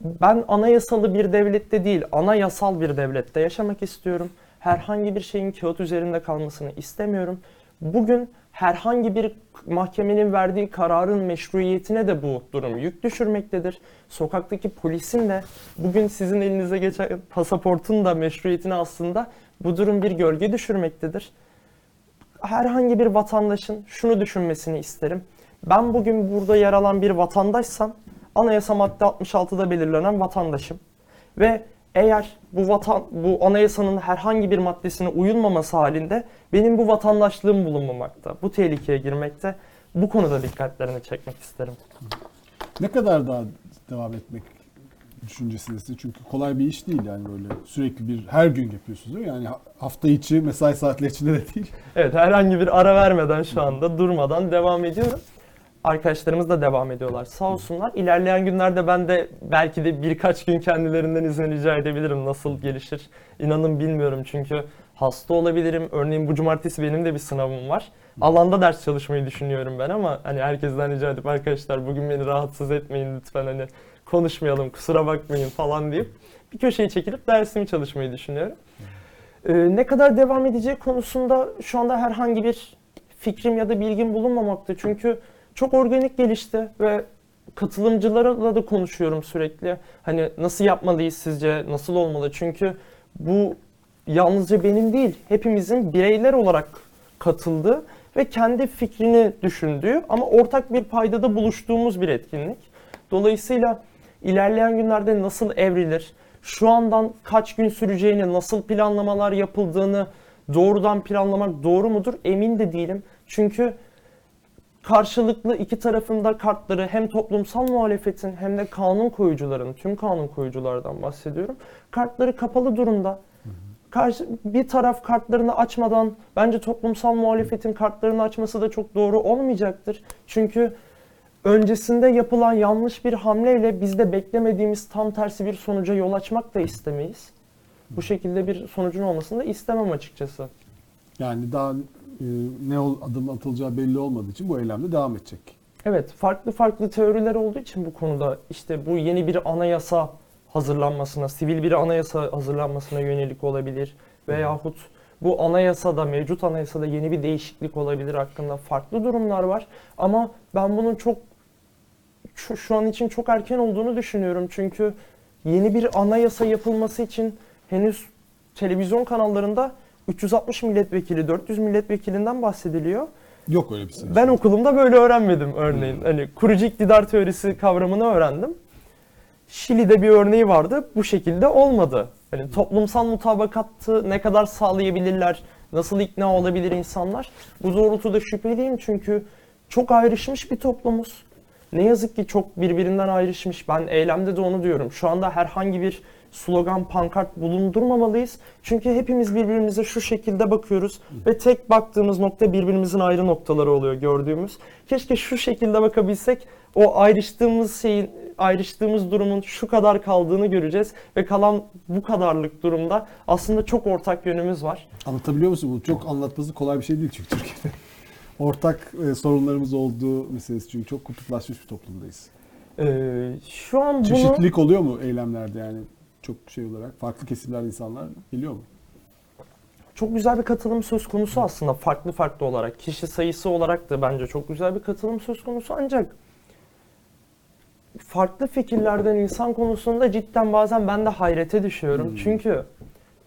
Ben anayasalı bir devlette değil, anayasal bir devlette yaşamak istiyorum. Herhangi bir şeyin kağıt üzerinde kalmasını istemiyorum. Bugün herhangi bir mahkemenin verdiği kararın meşruiyetine de bu durum yük düşürmektedir. Sokaktaki polisin de bugün sizin elinize geçen pasaportun da meşruiyetine aslında bu durum bir gölge düşürmektedir. Herhangi bir vatandaşın şunu düşünmesini isterim. Ben bugün burada yer alan bir vatandaşsam anayasa madde 66'da belirlenen vatandaşım. Ve eğer bu vatan bu anayasanın herhangi bir maddesine uyulmaması halinde benim bu vatandaşlığım bulunmamakta. Bu tehlikeye girmekte. Bu konuda dikkatlerini çekmek isterim. Ne kadar daha devam etmek düşüncesindesin? Çünkü kolay bir iş değil yani böyle sürekli bir her gün yapıyorsunuz değil mi? Yani ha- hafta içi mesai saatleri içinde de değil. Evet herhangi bir ara vermeden şu anda durmadan devam ediyorum. Arkadaşlarımız da devam ediyorlar sağ olsunlar. İlerleyen günlerde ben de belki de birkaç gün kendilerinden izin rica edebilirim nasıl gelişir. İnanın bilmiyorum çünkü Hasta olabilirim. Örneğin bu cumartesi benim de bir sınavım var. Alanda ders çalışmayı düşünüyorum ben ama hani herkesten rica edip arkadaşlar bugün beni rahatsız etmeyin lütfen hani konuşmayalım kusura bakmayın falan deyip bir köşeye çekilip dersimi çalışmayı düşünüyorum. Ee, ne kadar devam edeceği konusunda şu anda herhangi bir fikrim ya da bilgim bulunmamakta. Çünkü çok organik gelişti ve katılımcılarla da konuşuyorum sürekli. Hani nasıl yapmalıyız sizce, nasıl olmalı? Çünkü bu yalnızca benim değil, hepimizin bireyler olarak katıldığı ve kendi fikrini düşündüğü ama ortak bir paydada buluştuğumuz bir etkinlik. Dolayısıyla ilerleyen günlerde nasıl evrilir, şu andan kaç gün süreceğini, nasıl planlamalar yapıldığını doğrudan planlamak doğru mudur emin de değilim. Çünkü karşılıklı iki tarafında kartları hem toplumsal muhalefetin hem de kanun koyucuların, tüm kanun koyuculardan bahsediyorum. Kartları kapalı durumda. Karşı, bir taraf kartlarını açmadan bence toplumsal muhalefetin kartlarını açması da çok doğru olmayacaktır. Çünkü öncesinde yapılan yanlış bir hamleyle biz de beklemediğimiz tam tersi bir sonuca yol açmak da istemeyiz. Bu şekilde bir sonucun olmasını da istemem açıkçası. Yani daha ne ol- adım atılacağı belli olmadığı için bu eylemde devam edecek. Evet, farklı farklı teoriler olduğu için bu konuda işte bu yeni bir anayasa hazırlanmasına, sivil bir anayasa hazırlanmasına yönelik olabilir veyahut bu anayasada, mevcut anayasada yeni bir değişiklik olabilir hakkında farklı durumlar var. Ama ben bunun çok şu, şu an için çok erken olduğunu düşünüyorum. Çünkü yeni bir anayasa yapılması için henüz televizyon kanallarında 360 milletvekili, 400 milletvekilinden bahsediliyor. Yok öyle bir şey. Ben okulumda böyle öğrenmedim örneğin. Hani kurucu iktidar teorisi kavramını öğrendim. Şili'de bir örneği vardı. Bu şekilde olmadı. Hani toplumsal mutabakatı ne kadar sağlayabilirler? Nasıl ikna olabilir insanlar? Bu doğrultuda şüpheliyim çünkü çok ayrışmış bir toplumuz. Ne yazık ki çok birbirinden ayrışmış. Ben eylemde de onu diyorum. Şu anda herhangi bir slogan, pankart bulundurmamalıyız. Çünkü hepimiz birbirimize şu şekilde bakıyoruz ve tek baktığımız nokta birbirimizin ayrı noktaları oluyor gördüğümüz. Keşke şu şekilde bakabilsek o ayrıştığımız şeyin, ayrıştığımız durumun şu kadar kaldığını göreceğiz ve kalan bu kadarlık durumda aslında çok ortak yönümüz var. Anlatabiliyor musun? Bu çok anlatması kolay bir şey değil çünkü Türkiye'de. [laughs] Ortak e, sorunlarımız olduğu meselesi çünkü çok kutuplaşmış bir toplumdayız. Ee, şu an bunu... Çeşitlilik oluyor mu eylemlerde yani çok şey olarak? Farklı kesimler insanlar geliyor mu? Çok güzel bir katılım söz konusu aslında farklı farklı olarak. Kişi sayısı olarak da bence çok güzel bir katılım söz konusu ancak farklı fikirlerden insan konusunda cidden bazen ben de hayrete düşüyorum. Hmm. Çünkü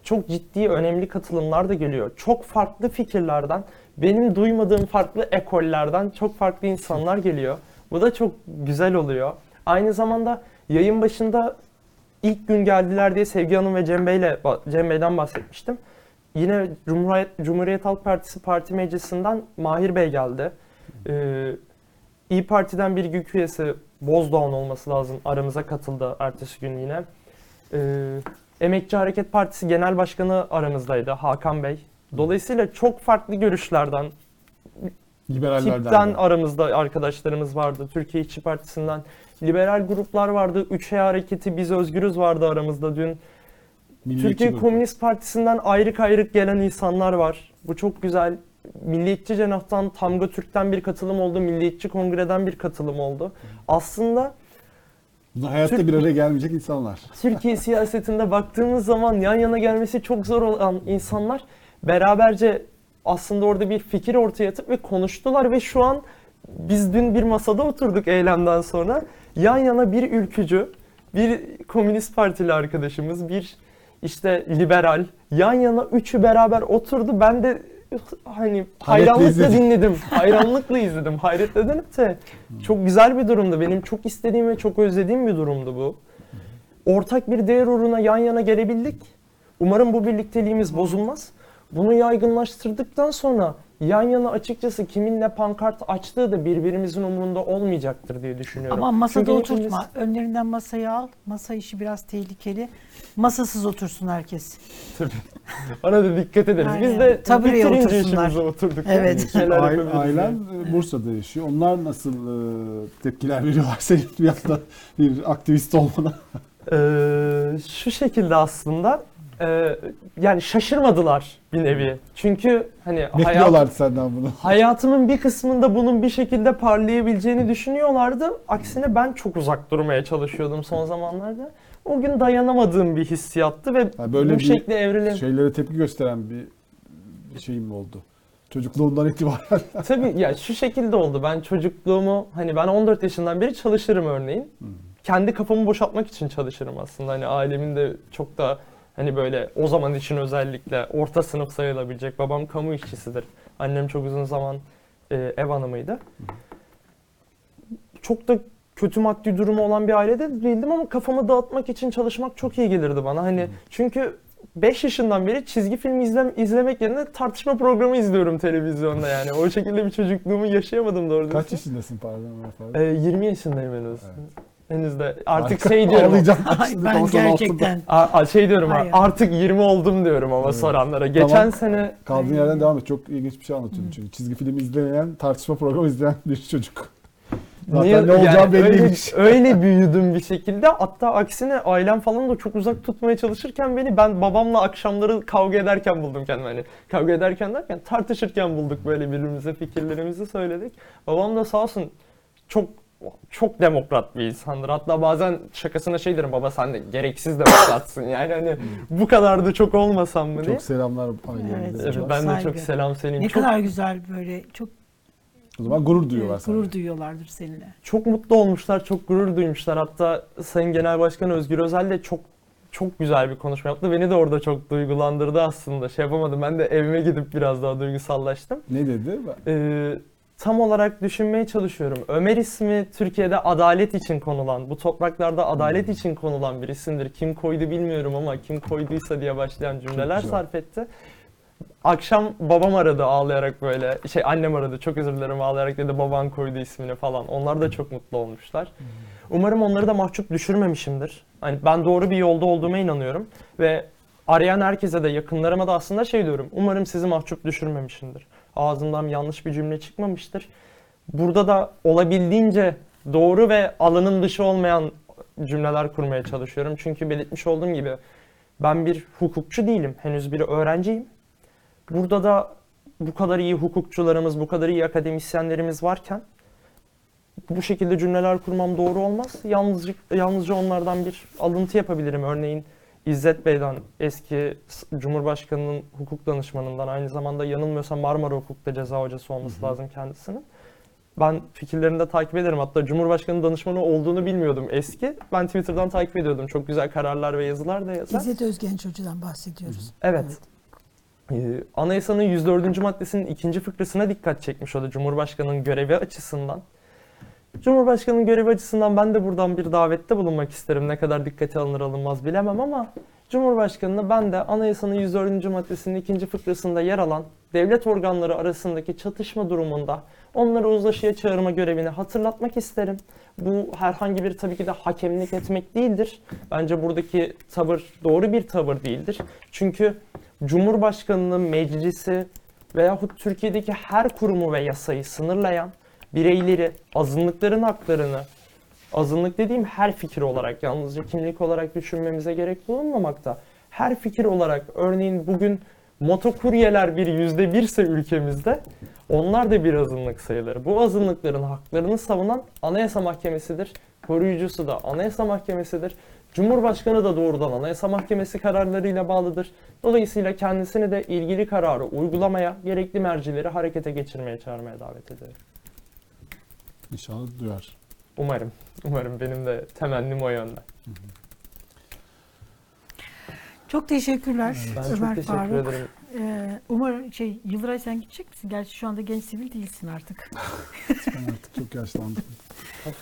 çok ciddi önemli katılımlar da geliyor. Çok farklı fikirlerden, benim duymadığım farklı ekollerden çok farklı insanlar geliyor. Bu da çok güzel oluyor. Aynı zamanda yayın başında ilk gün geldiler diye Sevgi Hanım ve Cem Bey'le Cem Bey'den bahsetmiştim. Yine Cumhuriyet, Cumhuriyet Halk Partisi Parti Meclisi'nden Mahir Bey geldi. Ee, İyi Parti'den bir güç üyesi Bozdoğan olması lazım aramıza katıldı ertesi gün yine. Ee, Emekçi Hareket Partisi Genel Başkanı aramızdaydı Hakan Bey. Dolayısıyla çok farklı görüşlerden, Liberallerden tipten de. aramızda arkadaşlarımız vardı. Türkiye İşçi Partisi'nden liberal gruplar vardı. Üçe Hareketi Biz Özgürüz vardı aramızda dün. Milliyetçi Türkiye grup. Komünist Partisi'nden ayrık ayrık gelen insanlar var. Bu çok güzel. Milliyetçi Cenah'tan, Tamga Türk'ten bir katılım oldu. Milliyetçi Kongre'den bir katılım oldu. Aslında Bunlar hayatta Türk- bir araya gelmeyecek insanlar. [laughs] Türkiye siyasetinde baktığımız zaman yan yana gelmesi çok zor olan insanlar beraberce aslında orada bir fikir ortaya atıp ve konuştular ve şu an biz dün bir masada oturduk eylemden sonra. Yan yana bir ülkücü, bir komünist partili arkadaşımız, bir işte liberal yan yana üçü beraber oturdu. Ben de hani hayranlıkla izledim. dinledim. [laughs] Hayranlıkla izledim. Hayretle dönüp de çok güzel bir durumdu. Benim çok istediğim ve çok özlediğim bir durumdu bu. Ortak bir değer uğruna yan yana gelebildik. Umarım bu birlikteliğimiz bozulmaz. Bunu yaygınlaştırdıktan sonra yan yana açıkçası kiminle pankart açtığı da birbirimizin umurunda olmayacaktır diye düşünüyorum. Ama masada Çünkü hepimiz- oturtma. Önlerinden masayı al. Masa işi biraz tehlikeli. Masasız otursun herkes. Bana da dikkat ederiz. Biz Aynen. de Tabureye bitirince işimize oturduk. Evet. Şeyler Aile- Bursa'da yaşıyor. Onlar nasıl e, tepkiler veriyorlar [laughs] senin bir bir aktivist olmana? Ee, şu şekilde aslında e, yani şaşırmadılar bir nevi. Çünkü hani hayat, Bekliyorlardı senden bunu. hayatımın bir kısmında bunun bir şekilde parlayabileceğini düşünüyorlardı. Aksine ben çok uzak durmaya çalışıyordum son zamanlarda. O gün dayanamadığım bir hissiyattı ve Ha, böyle bu bir şekilde evrilen... Şeylere tepki gösteren bir, bir şeyim mi oldu? Çocukluğundan itibaren. [laughs] Tabii ya şu şekilde oldu. Ben çocukluğumu hani ben 14 yaşından beri çalışırım örneğin. Hmm. Kendi kafamı boşaltmak için çalışırım aslında. Hani ailemin de çok da hani böyle o zaman için özellikle orta sınıf sayılabilecek. Babam kamu işçisidir. Annem çok uzun zaman e, ev hanımıydı. Çok da kötü maddi durumu olan bir ailede değildim ama kafamı dağıtmak için çalışmak çok iyi gelirdi bana. Hani çünkü 5 yaşından beri çizgi film izlem izlemek yerine tartışma programı izliyorum televizyonda yani. O şekilde bir çocukluğumu yaşayamadım doğru Kaç yaşındasın pardon Faruk? Ee, 20 yaşındayım henüz. Evet. Henüz de artık şey diyorum. Ağlayacağım. Ay, ben gerçekten A- şey diyorum Hayır. artık 20 oldum diyorum ama Evet. soranlara. Geçen Tamam. sene Kaldığın yerden devam et. Çok ilginç bir şey anlatıyordun çünkü. Çizgi film izleyen, tartışma programı izleyen bir çocuk. Zaten Niye- ne olacağı yani belliymiş. Öyle, [laughs] öyle büyüdüm bir şekilde. Hatta aksine ailem falan da çok uzak tutmaya çalışırken beni ben babamla akşamları kavga ederken buldum kendimi. Hani kavga ederken derken tartışırken bulduk böyle birbirimize fikirlerimizi söyledik. Babam da sağ olsun çok çok demokrat bir insandır. Hatta bazen şakasına şey derim baba sen de gereksiz demokratsın. Yani hani bu kadar da çok olmasam mı diye. Çok selamlar ailelerinize. Evet, Evet, çok ben de çok selam senin. ne çok, kadar güzel böyle çok O zaman gurur duyuyorlar evet, sana. gurur duyuyorlardır seninle. çok mutlu olmuşlar, çok gurur duymuşlar. Hatta Sayın Genel Başkan Özgür Özel de çok çok güzel bir konuşma yaptı. Beni de orada çok duygulandırdı aslında. Şey yapamadım. Ben de evime gidip biraz daha duygusallaştım. Ne dedi? Ee, tam olarak düşünmeye çalışıyorum. Ömer ismi Türkiye'de adalet için konulan, bu topraklarda adalet Hmm. için konulan bir isimdir. Kim koydu bilmiyorum ama kim koyduysa diye başlayan cümleler sarf etti. Akşam babam aradı ağlayarak böyle, şey annem aradı çok özür dilerim ağlayarak dedi baban koydu ismini falan. Onlar da çok mutlu olmuşlar. Umarım onları da mahcup düşürmemişimdir. Hani ben doğru bir yolda olduğuma inanıyorum ve arayan herkese de yakınlarıma da aslında şey diyorum. Umarım sizi mahcup düşürmemişimdir. Ağzımdan yanlış bir cümle çıkmamıştır. Burada da olabildiğince doğru ve alanın dışı olmayan cümleler kurmaya çalışıyorum. Çünkü belirtmiş olduğum gibi ben bir hukukçu değilim. Henüz bir öğrenciyim. Burada da bu kadar iyi hukukçularımız, bu kadar iyi akademisyenlerimiz varken bu şekilde cümleler kurmam doğru olmaz. Yalnızca, yalnızca onlardan bir alıntı yapabilirim. Örneğin İzzet Bey'den eski Cumhurbaşkanı'nın hukuk danışmanından aynı zamanda yanılmıyorsam Marmara Hukuk'ta ceza hocası olması lazım kendisinin. Ben fikirlerini de takip ederim. Hatta Cumhurbaşkanı danışmanı olduğunu bilmiyordum eski. Ben Twitter'dan takip ediyordum. Çok güzel kararlar ve yazılar da yazar. İzzet Özgenç Hoca'dan bahsediyoruz. Evet. Ee, Anayasanın 104. maddesinin ikinci fıkrasına dikkat çekmiş o da Cumhurbaşkanı'nın görevi açısından. Cumhurbaşkanı'nın görevi açısından ben de buradan bir davette bulunmak isterim. Ne kadar dikkate alınır alınmaz bilemem ama Cumhurbaşkanı'na ben de anayasanın 104. maddesinin ikinci fıkrasında yer alan devlet organları arasındaki çatışma durumunda onları uzlaşıya çağırma görevini hatırlatmak isterim. Bu herhangi bir tabii ki de hakemlik etmek değildir. Bence buradaki tavır doğru bir tavır değildir. Çünkü Cumhurbaşkanı'nın meclisi veyahut Türkiye'deki her kurumu ve yasayı sınırlayan bireyleri, azınlıkların haklarını, azınlık dediğim her fikir olarak, yalnızca kimlik olarak düşünmemize gerek bulunmamakta. Her fikir olarak, örneğin bugün motokuryeler bir yüzde birse ülkemizde, onlar da bir azınlık sayılır. Bu azınlıkların haklarını savunan Anayasa Mahkemesi'dir. Koruyucusu da Anayasa Mahkemesi'dir. Cumhurbaşkanı da doğrudan Anayasa Mahkemesi kararlarıyla bağlıdır. Dolayısıyla kendisini de ilgili kararı uygulamaya, gerekli mercileri harekete geçirmeye çağırmaya davet ederim. İnşallah duyar. Umarım. Umarım benim de temennim o yönde. Çok teşekkürler Ben Ömer çok teşekkür Faruk. ederim. Ee, umarım şey Yıldıray sen gidecek misin? Gerçi şu anda genç sivil değilsin artık. Ben artık çok yaşlandım.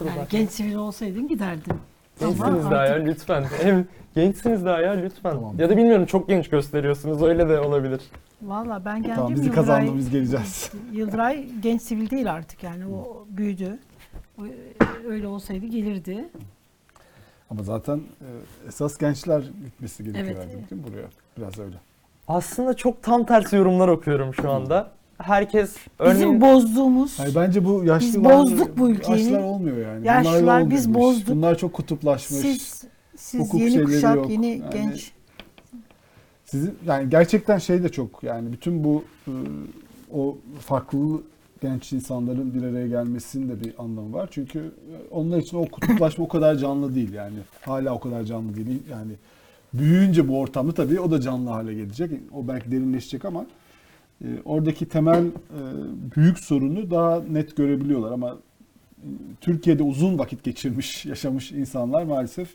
Yani genç sivil olsaydın Ama Gençsiniz daha ya artık- lütfen. [laughs] Hem gençsiniz daha ya lütfen. Tamam. Ya da bilmiyorum çok genç gösteriyorsunuz öyle de olabilir. Valla ben geldim Tamam bizi Yıldıray- kazandı biz geleceğiz. [laughs] Yıldıray genç sivil değil artık yani o büyüdü. O, Öyle olsaydı gelirdi. Ama zaten e, esas gençler gitmesi gerekiyor Evet. artık değil mi buraya? Biraz öyle. Aslında çok tam tersi yorumlar okuyorum şu anda. Herkes Bizim örneğin bozduğumuz Hayır bence bu yaşlılar... bozduk bu ülkeyi. Yaşlılar olmuyor yani. Yaşlılar Bunlarla biz bozduk. Bunlar çok kutuplaşmış. siz siz hukuk yeni kuşak yok. yeni Yani genç Sizin yani gerçekten şey de çok yani bütün bu e, o farklı genç insanların bir araya gelmesinin de bir anlamı var. Çünkü e, onlar için o kutuplaşma o kadar canlı değil yani. Hala o kadar canlı değil. Yani büyüyünce bu ortamda tabii o da canlı hale gelecek. O belki derinleşecek ama oradaki temel e, büyük sorunu daha net görebiliyorlar ama e, Türkiye'de uzun vakit geçirmiş, [laughs] yaşamış insanlar maalesef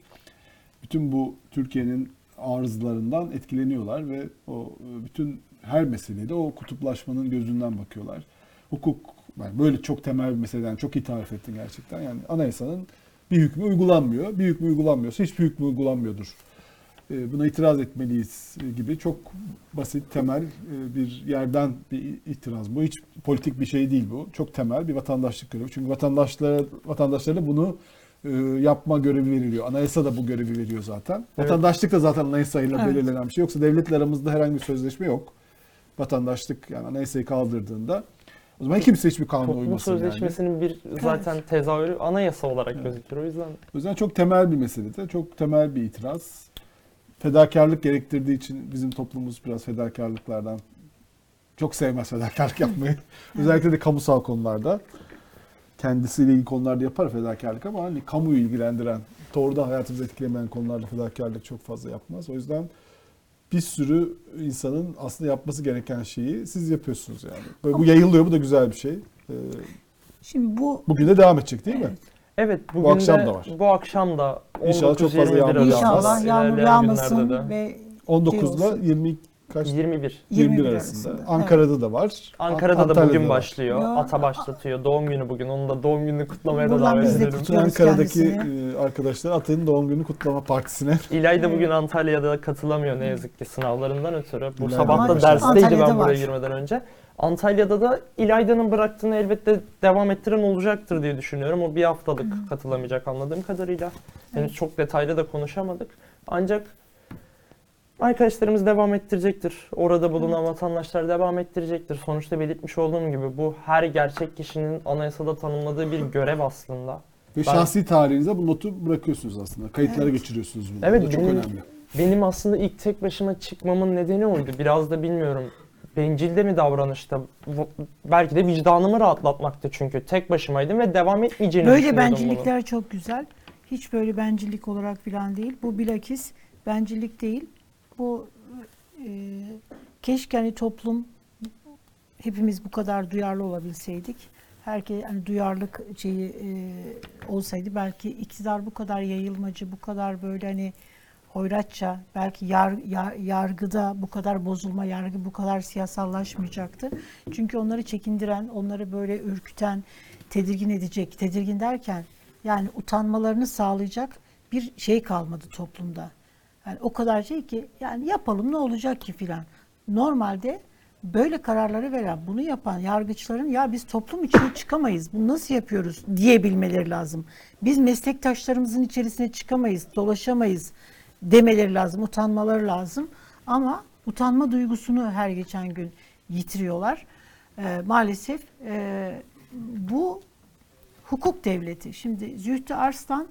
bütün bu Türkiye'nin arızlarından etkileniyorlar ve o e, bütün her meselede o kutuplaşmanın gözünden bakıyorlar. Hukuk yani böyle çok temel bir meseleden çok iyi tarif ettin gerçekten. Yani anayasanın bir hükmü uygulanmıyor. Bir hükmü uygulanmıyorsa hiçbir hükmü uygulanmıyordur. E, Buna itiraz etmeliyiz e, gibi çok basit, temel e, bir yerden bir itiraz. Bu hiç politik bir şey değil bu. Çok temel bir vatandaşlık görevi. Çünkü vatandaşlara, vatandaşlara bunu yapma görevi veriliyor. Anayasa da bu görevi veriyor zaten. Evet. Vatandaşlık da zaten anayasayla Evet. belirlenen bir şey. Yoksa devletle aramızda herhangi bir sözleşme yok. Vatandaşlık yani anayasayı kaldırdığında o zaman kimse hiçbir kanuna Toplum uymasın yani. Sözleşmesi'nin bir zaten tezahürü anayasa olarak gözükür. O yüzden O yüzden çok temel bir mesele de, çok temel bir itiraz. Fedakarlık gerektirdiği için bizim toplumumuz biraz fedakarlıklardan çok sevmez fedakarlık yapmayı. [laughs] Özellikle de kamusal konularda. Kendisiyle ilgili konularda yapar fedakarlık ama hani kamuyu ilgilendiren, doğrudan hayatımızı etkilemeyen konularda fedakarlık çok fazla yapmaz. O yüzden bir sürü insanın aslında yapması gereken şeyi siz yapıyorsunuz yani. Böyle bu yayılıyor, bu da güzel bir şey. Ee, Şimdi bu Bugün de devam edecek değil mi? Evet. evet bugün akşam de, da var. bu akşam da İnşallah çok 19-21 fazla yağmur arası, inşallah yağmur yağmasın ve 19 ile olsun. 20 kaç? 21. 21, 21 arasında. arasında. Ankara'da da var. Ankara'da da Antalya'da bugün var. başlıyor. Ya. Ata başlatıyor. Doğum günü bugün. Onun da doğum gününü kutlamaya da Buradan davet biz de ederim. Bütün Ankara'daki kendisini. e, arkadaşlar Atay'ın doğum günü kutlama partisine [laughs] İlay da Evet. bugün Antalya'da katılamıyor ne yazık ki sınavlarından ötürü. Bu İlay sabah da da dersteydi ben buraya var. girmeden önce. Antalya'da da İlayda'nın bıraktığını elbette devam ettiren olacaktır diye düşünüyorum. O bir haftalık katılamayacak anladığım kadarıyla. Henüz çok detaylı da konuşamadık. Ancak arkadaşlarımız devam ettirecektir. Orada bulunan vatandaşlar devam ettirecektir. Sonuçta belirtmiş olduğum gibi bu her gerçek kişinin anayasada tanımladığı bir görev aslında. ve Ben- şahsi tarihinize bu notu bırakıyorsunuz aslında. Kayıtlara Evet. geçiriyorsunuz bunu. Evet, Bu da çok benim- önemli. Benim aslında ilk tek başıma çıkmamın nedeni oydu. Biraz da bilmiyorum. Bencilde mi davranışta? Belki de vicdanımı rahatlatmaktı çünkü. Tek başımaydım ve devam etmeyeceğini böyle bencillikler çok güzel. Hiç böyle bencillik olarak falan değil. Bu bilakis bencillik değil. Bu e, keşke hani toplum hepimiz bu kadar duyarlı olabilseydik. Herkes hani duyarlılık şeyi e, olsaydı belki iktidar bu kadar yayılmacı, bu kadar böyle hani hoyratça, belki yar, ya- yargıda bu kadar bozulma, yargı bu kadar siyasallaşmayacaktı. Çünkü onları çekindiren, onları böyle ürküten, tedirgin edecek, tedirgin derken yani utanmalarını sağlayacak bir şey kalmadı toplumda. Yani o kadar şey ki yani yapalım ne olacak ki filan. Normalde böyle kararları veren, bunu yapan yargıçların ya biz toplum içine çıkamayız, bunu nasıl yapıyoruz diyebilmeleri lazım. Biz meslektaşlarımızın içerisine çıkamayız, dolaşamayız demeleri lazım, utanmaları lazım. Ama utanma duygusunu her geçen gün yitiriyorlar. Ee, maalesef e, bu hukuk devleti. Şimdi Zühtü Arslan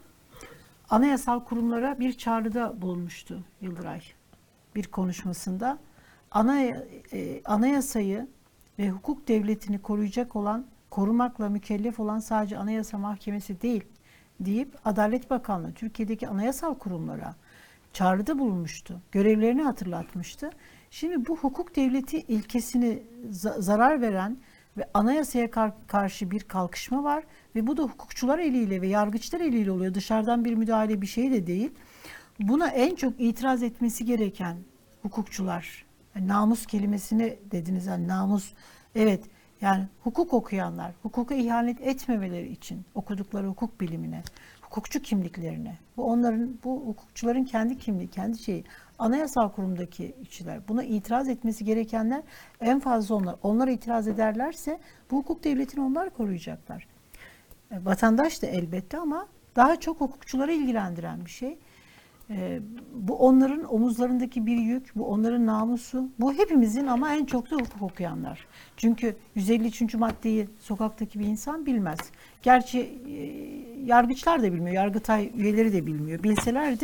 anayasal kurumlara bir çağrıda bulunmuştu Yıldıray bir konuşmasında. Ana, e, anayasayı ve hukuk devletini koruyacak olan, korumakla mükellef olan sadece Anayasa Mahkemesi değil deyip Adalet Bakanlığı Türkiye'deki anayasal kurumlara çağrıda bulunmuştu. Görevlerini hatırlatmıştı. Şimdi bu hukuk devleti ilkesini za- zarar veren ve anayasaya kar- karşı bir kalkışma var ve bu da hukukçular eliyle ve yargıçlar eliyle oluyor. Dışarıdan bir müdahale bir şey de değil. Buna en çok itiraz etmesi gereken hukukçular. Yani namus kelimesini dediniz yani namus. Evet yani hukuk okuyanlar, hukuka ihanet etmemeleri için okudukları hukuk bilimine, hukukçu kimliklerine. Bu onların, bu hukukçuların kendi kimliği, kendi şeyi. Anayasal kurumdaki kişiler. Buna itiraz etmesi gerekenler en fazla onlar. Onlar itiraz ederlerse bu hukuk devletini onlar koruyacaklar. E, Vatandaş da elbette ama daha çok hukukçuları ilgilendiren bir şey. E, bu onların omuzlarındaki bir yük, bu onların namusu. Bu hepimizin ama en çok da hukuk okuyanlar. Çünkü 153. maddeyi sokaktaki bir insan bilmez. Gerçi e, yargıçlar da bilmiyor, yargıtay üyeleri de bilmiyor. Bilseler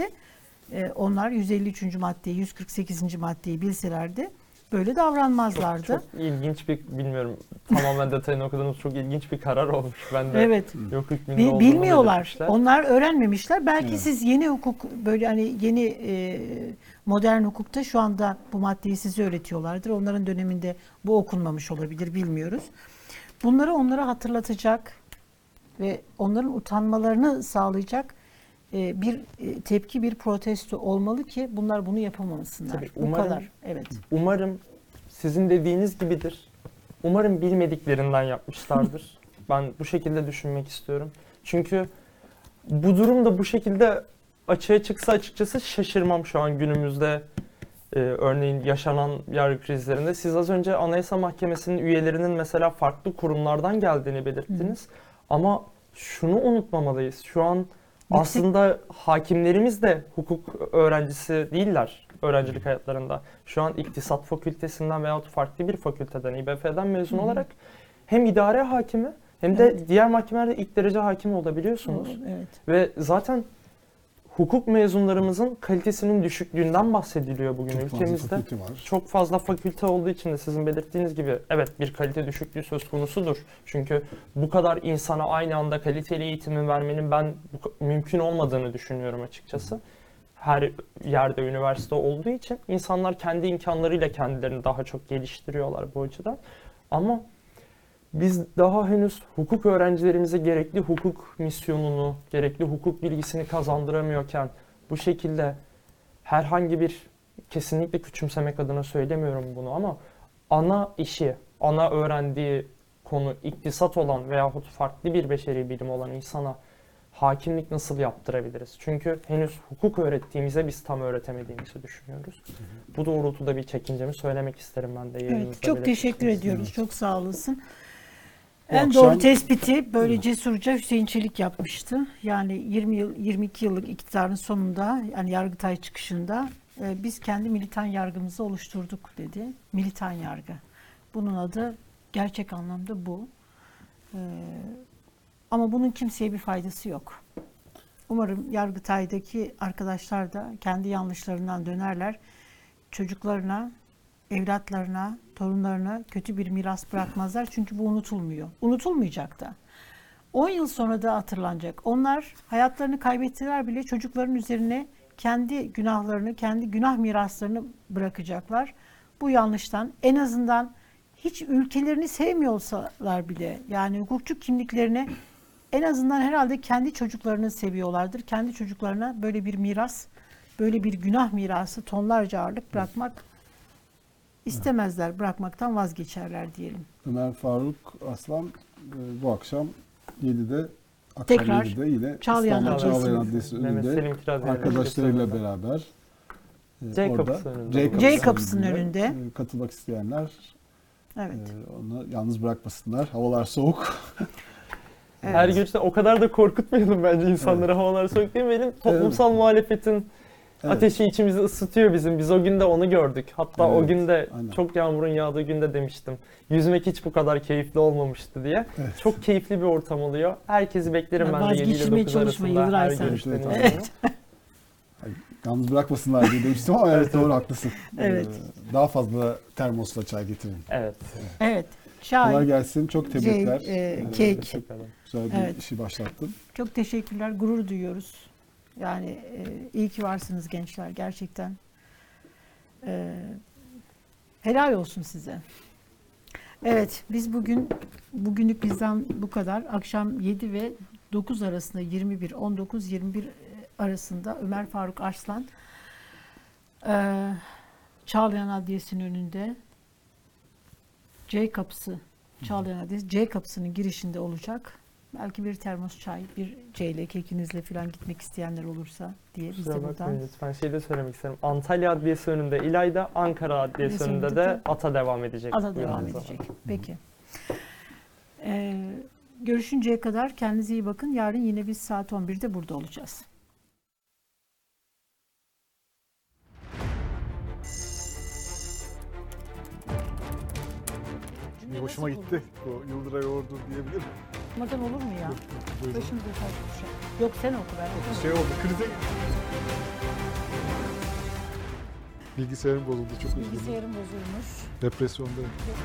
e, onlar 153. maddeyi, 148. maddeyi bilselerdi böyle davranmazlardı. Çok, çok ilginç bir bilmiyorum tamamen detayını okuduğunuz çok ilginç bir karar olmuş. Ben de Evet. yok hükmünde Bi- bilmiyorlar. Onlar öğrenmemişler. Belki Evet. siz yeni hukuk böyle hani yeni e, modern hukukta şu anda bu maddeyi size öğretiyorlardır. Onların döneminde bu okunmamış olabilir bilmiyoruz. Bunları onlara hatırlatacak ve onların utanmalarını sağlayacak bir e, tepki, bir protesto olmalı ki bunlar bunu yapamamasınlar. Tabii, bu umarım- kadar. Evet. Umarım sizin dediğiniz gibidir. Umarım bilmediklerinden yapmışlardır. [laughs] ben bu şekilde düşünmek istiyorum. Çünkü bu durum da bu şekilde açığa çıksa açıkçası şaşırmam şu an günümüzde e, örneğin yaşanan yargı krizlerinde. Siz az önce Anayasa Mahkemesi'nin üyelerinin mesela farklı kurumlardan geldiğini belirttiniz. Ama şunu unutmamalıyız. Şu an aslında hakimlerimiz de hukuk öğrencisi değiller öğrencilik hayatlarında. Şu an iktisat fakültesinden veyahut farklı bir fakülteden, İBF'den mezun hı. olarak hem idare hakimi hem de Evet. diğer mahkemelerde ilk derece hakim olabiliyorsunuz. Evet. Ve zaten hukuk mezunlarımızın kalitesinin düşüklüğünden bahsediliyor bugün Çok fazla ülkemizde. fakülte var. Çok fazla fakülte olduğu için de sizin belirttiğiniz gibi evet bir kalite düşüklüğü söz konusudur. Çünkü bu kadar insana aynı anda kaliteli eğitimi vermenin ben mümkün olmadığını düşünüyorum açıkçası. Her yerde üniversite olduğu için insanlar kendi imkanlarıyla kendilerini daha çok geliştiriyorlar bu açıdan. Ama biz daha henüz hukuk öğrencilerimize gerekli hukuk misyonunu, gerekli hukuk bilgisini kazandıramıyorken bu şekilde herhangi bir kesinlikle küçümsemek adına söylemiyorum bunu ama ana işi, ana öğrendiği konu iktisat olan veyahut farklı bir beşeri bilim olan insana hakimlik nasıl yaptırabiliriz? Çünkü henüz hukuk öğrettiğimize biz tam öğretemediğimizi düşünüyoruz. Bu doğrultuda bir çekincemi söylemek isterim ben de Evet, çok teşekkür ediyoruz. Çok sağ olasın. Bu En akşam- doğru tespiti böyle cesurca Hüseyin Çelik yapmıştı. Yani 20 yıl 22 yıllık iktidarın sonunda yani Yargıtay çıkışında e, biz kendi militan yargımızı oluşturduk dedi. Militan yargı. Bunun adı gerçek anlamda bu. E, ama bunun kimseye bir faydası yok. Umarım Yargıtay'daki arkadaşlar da kendi yanlışlarından dönerler. Çocuklarına, evlatlarına, torunlarına kötü bir miras bırakmazlar. Çünkü bu unutulmuyor. Unutulmayacak da. 10 yıl sonra da hatırlanacak. Onlar hayatlarını kaybettiler bile çocukların üzerine kendi günahlarını, kendi günah miraslarını bırakacaklar. Bu yanlıştan en azından hiç ülkelerini sevmiyorsalar bile yani hukukçu kimliklerini en azından herhalde kendi çocuklarını seviyorlardır. Kendi çocuklarına böyle bir miras, böyle bir günah mirası tonlarca ağırlık bırakmak istemezler. Bırakmaktan vazgeçerler diyelim. Ömer Faruk Aslan e, bu akşam 7'de akşam Tekrar 7'de yine Çağlayan İstanbul. Çağlayan Mehmet önünde Selim Kiraz arkadaşlarıyla beraber e, C orada önünde. C C kapısının önünde. e, katılmak isteyenler Evet. e, onu yalnız bırakmasınlar. Havalar soğuk. Her görüşte o kadar da korkutmayalım bence insanları havalar soğuk demeyelim. Toplumsal muhalefetin Evet. ateşi içimizi ısıtıyor bizim. Biz o gün de onu gördük. Hatta o Evet, gün de aynen. çok yağmurun yağdığı günde demiştim. Yüzmek hiç bu kadar keyifli olmamıştı diye. Evet. Çok keyifli bir ortam oluyor. Herkesi beklerim Ya ben de 7 ile vazgeçirmeye 9 çalışma arasında her görüşten Evet, evet, Yalnız bırakmasınlar diye demiştim ama evet doğru haklısın. Evet. E, daha fazla termosla çay getirin. Evet. Evet. Kolay Şahin. gelsin. Çok tebrikler. Şey, e, kek. Ederim. Güzel bir Evet. işi başlattın. Çok teşekkürler. Gurur duyuyoruz. Yani e, iyi ki varsınız gençler gerçekten. E, helal olsun size. Evet, biz bugün bugünlük bizden bu kadar. Akşam 7 ve 9 arasında 21 19 21 arasında Ömer Faruk Arslan e, Çağlayan Adliyesi'nin önünde C kapısı Çağlayan Adliyesi C kapısının girişinde olacak. Belki bir termos çay, bir ceyle kekinizle falan gitmek isteyenler olursa diye biz de Kusura buradan. bakmayın lütfen şey de söylemek isterim. Antalya Adliyesi önünde İlayda, Ankara Adliyesi Adliyesi önünde önünde de de ATA devam edecek. Ada devam yolumuza. edecek. Peki. Ee, görüşünceye kadar kendinize iyi bakın. Yarın yine biz saat 11'de burada olacağız. Bir hoşuma gitti. Bu Yıldıray Ordu diyebilir. Okumadan olur mu ya? Buyurun. Başımıza taş düşer. Yok sen oku ben okumam. Şey oldu krize Bilgisayarım bozuldu çok üzgünüm. Bilgisayarım bozulmuş. Depresyondayım. Yok.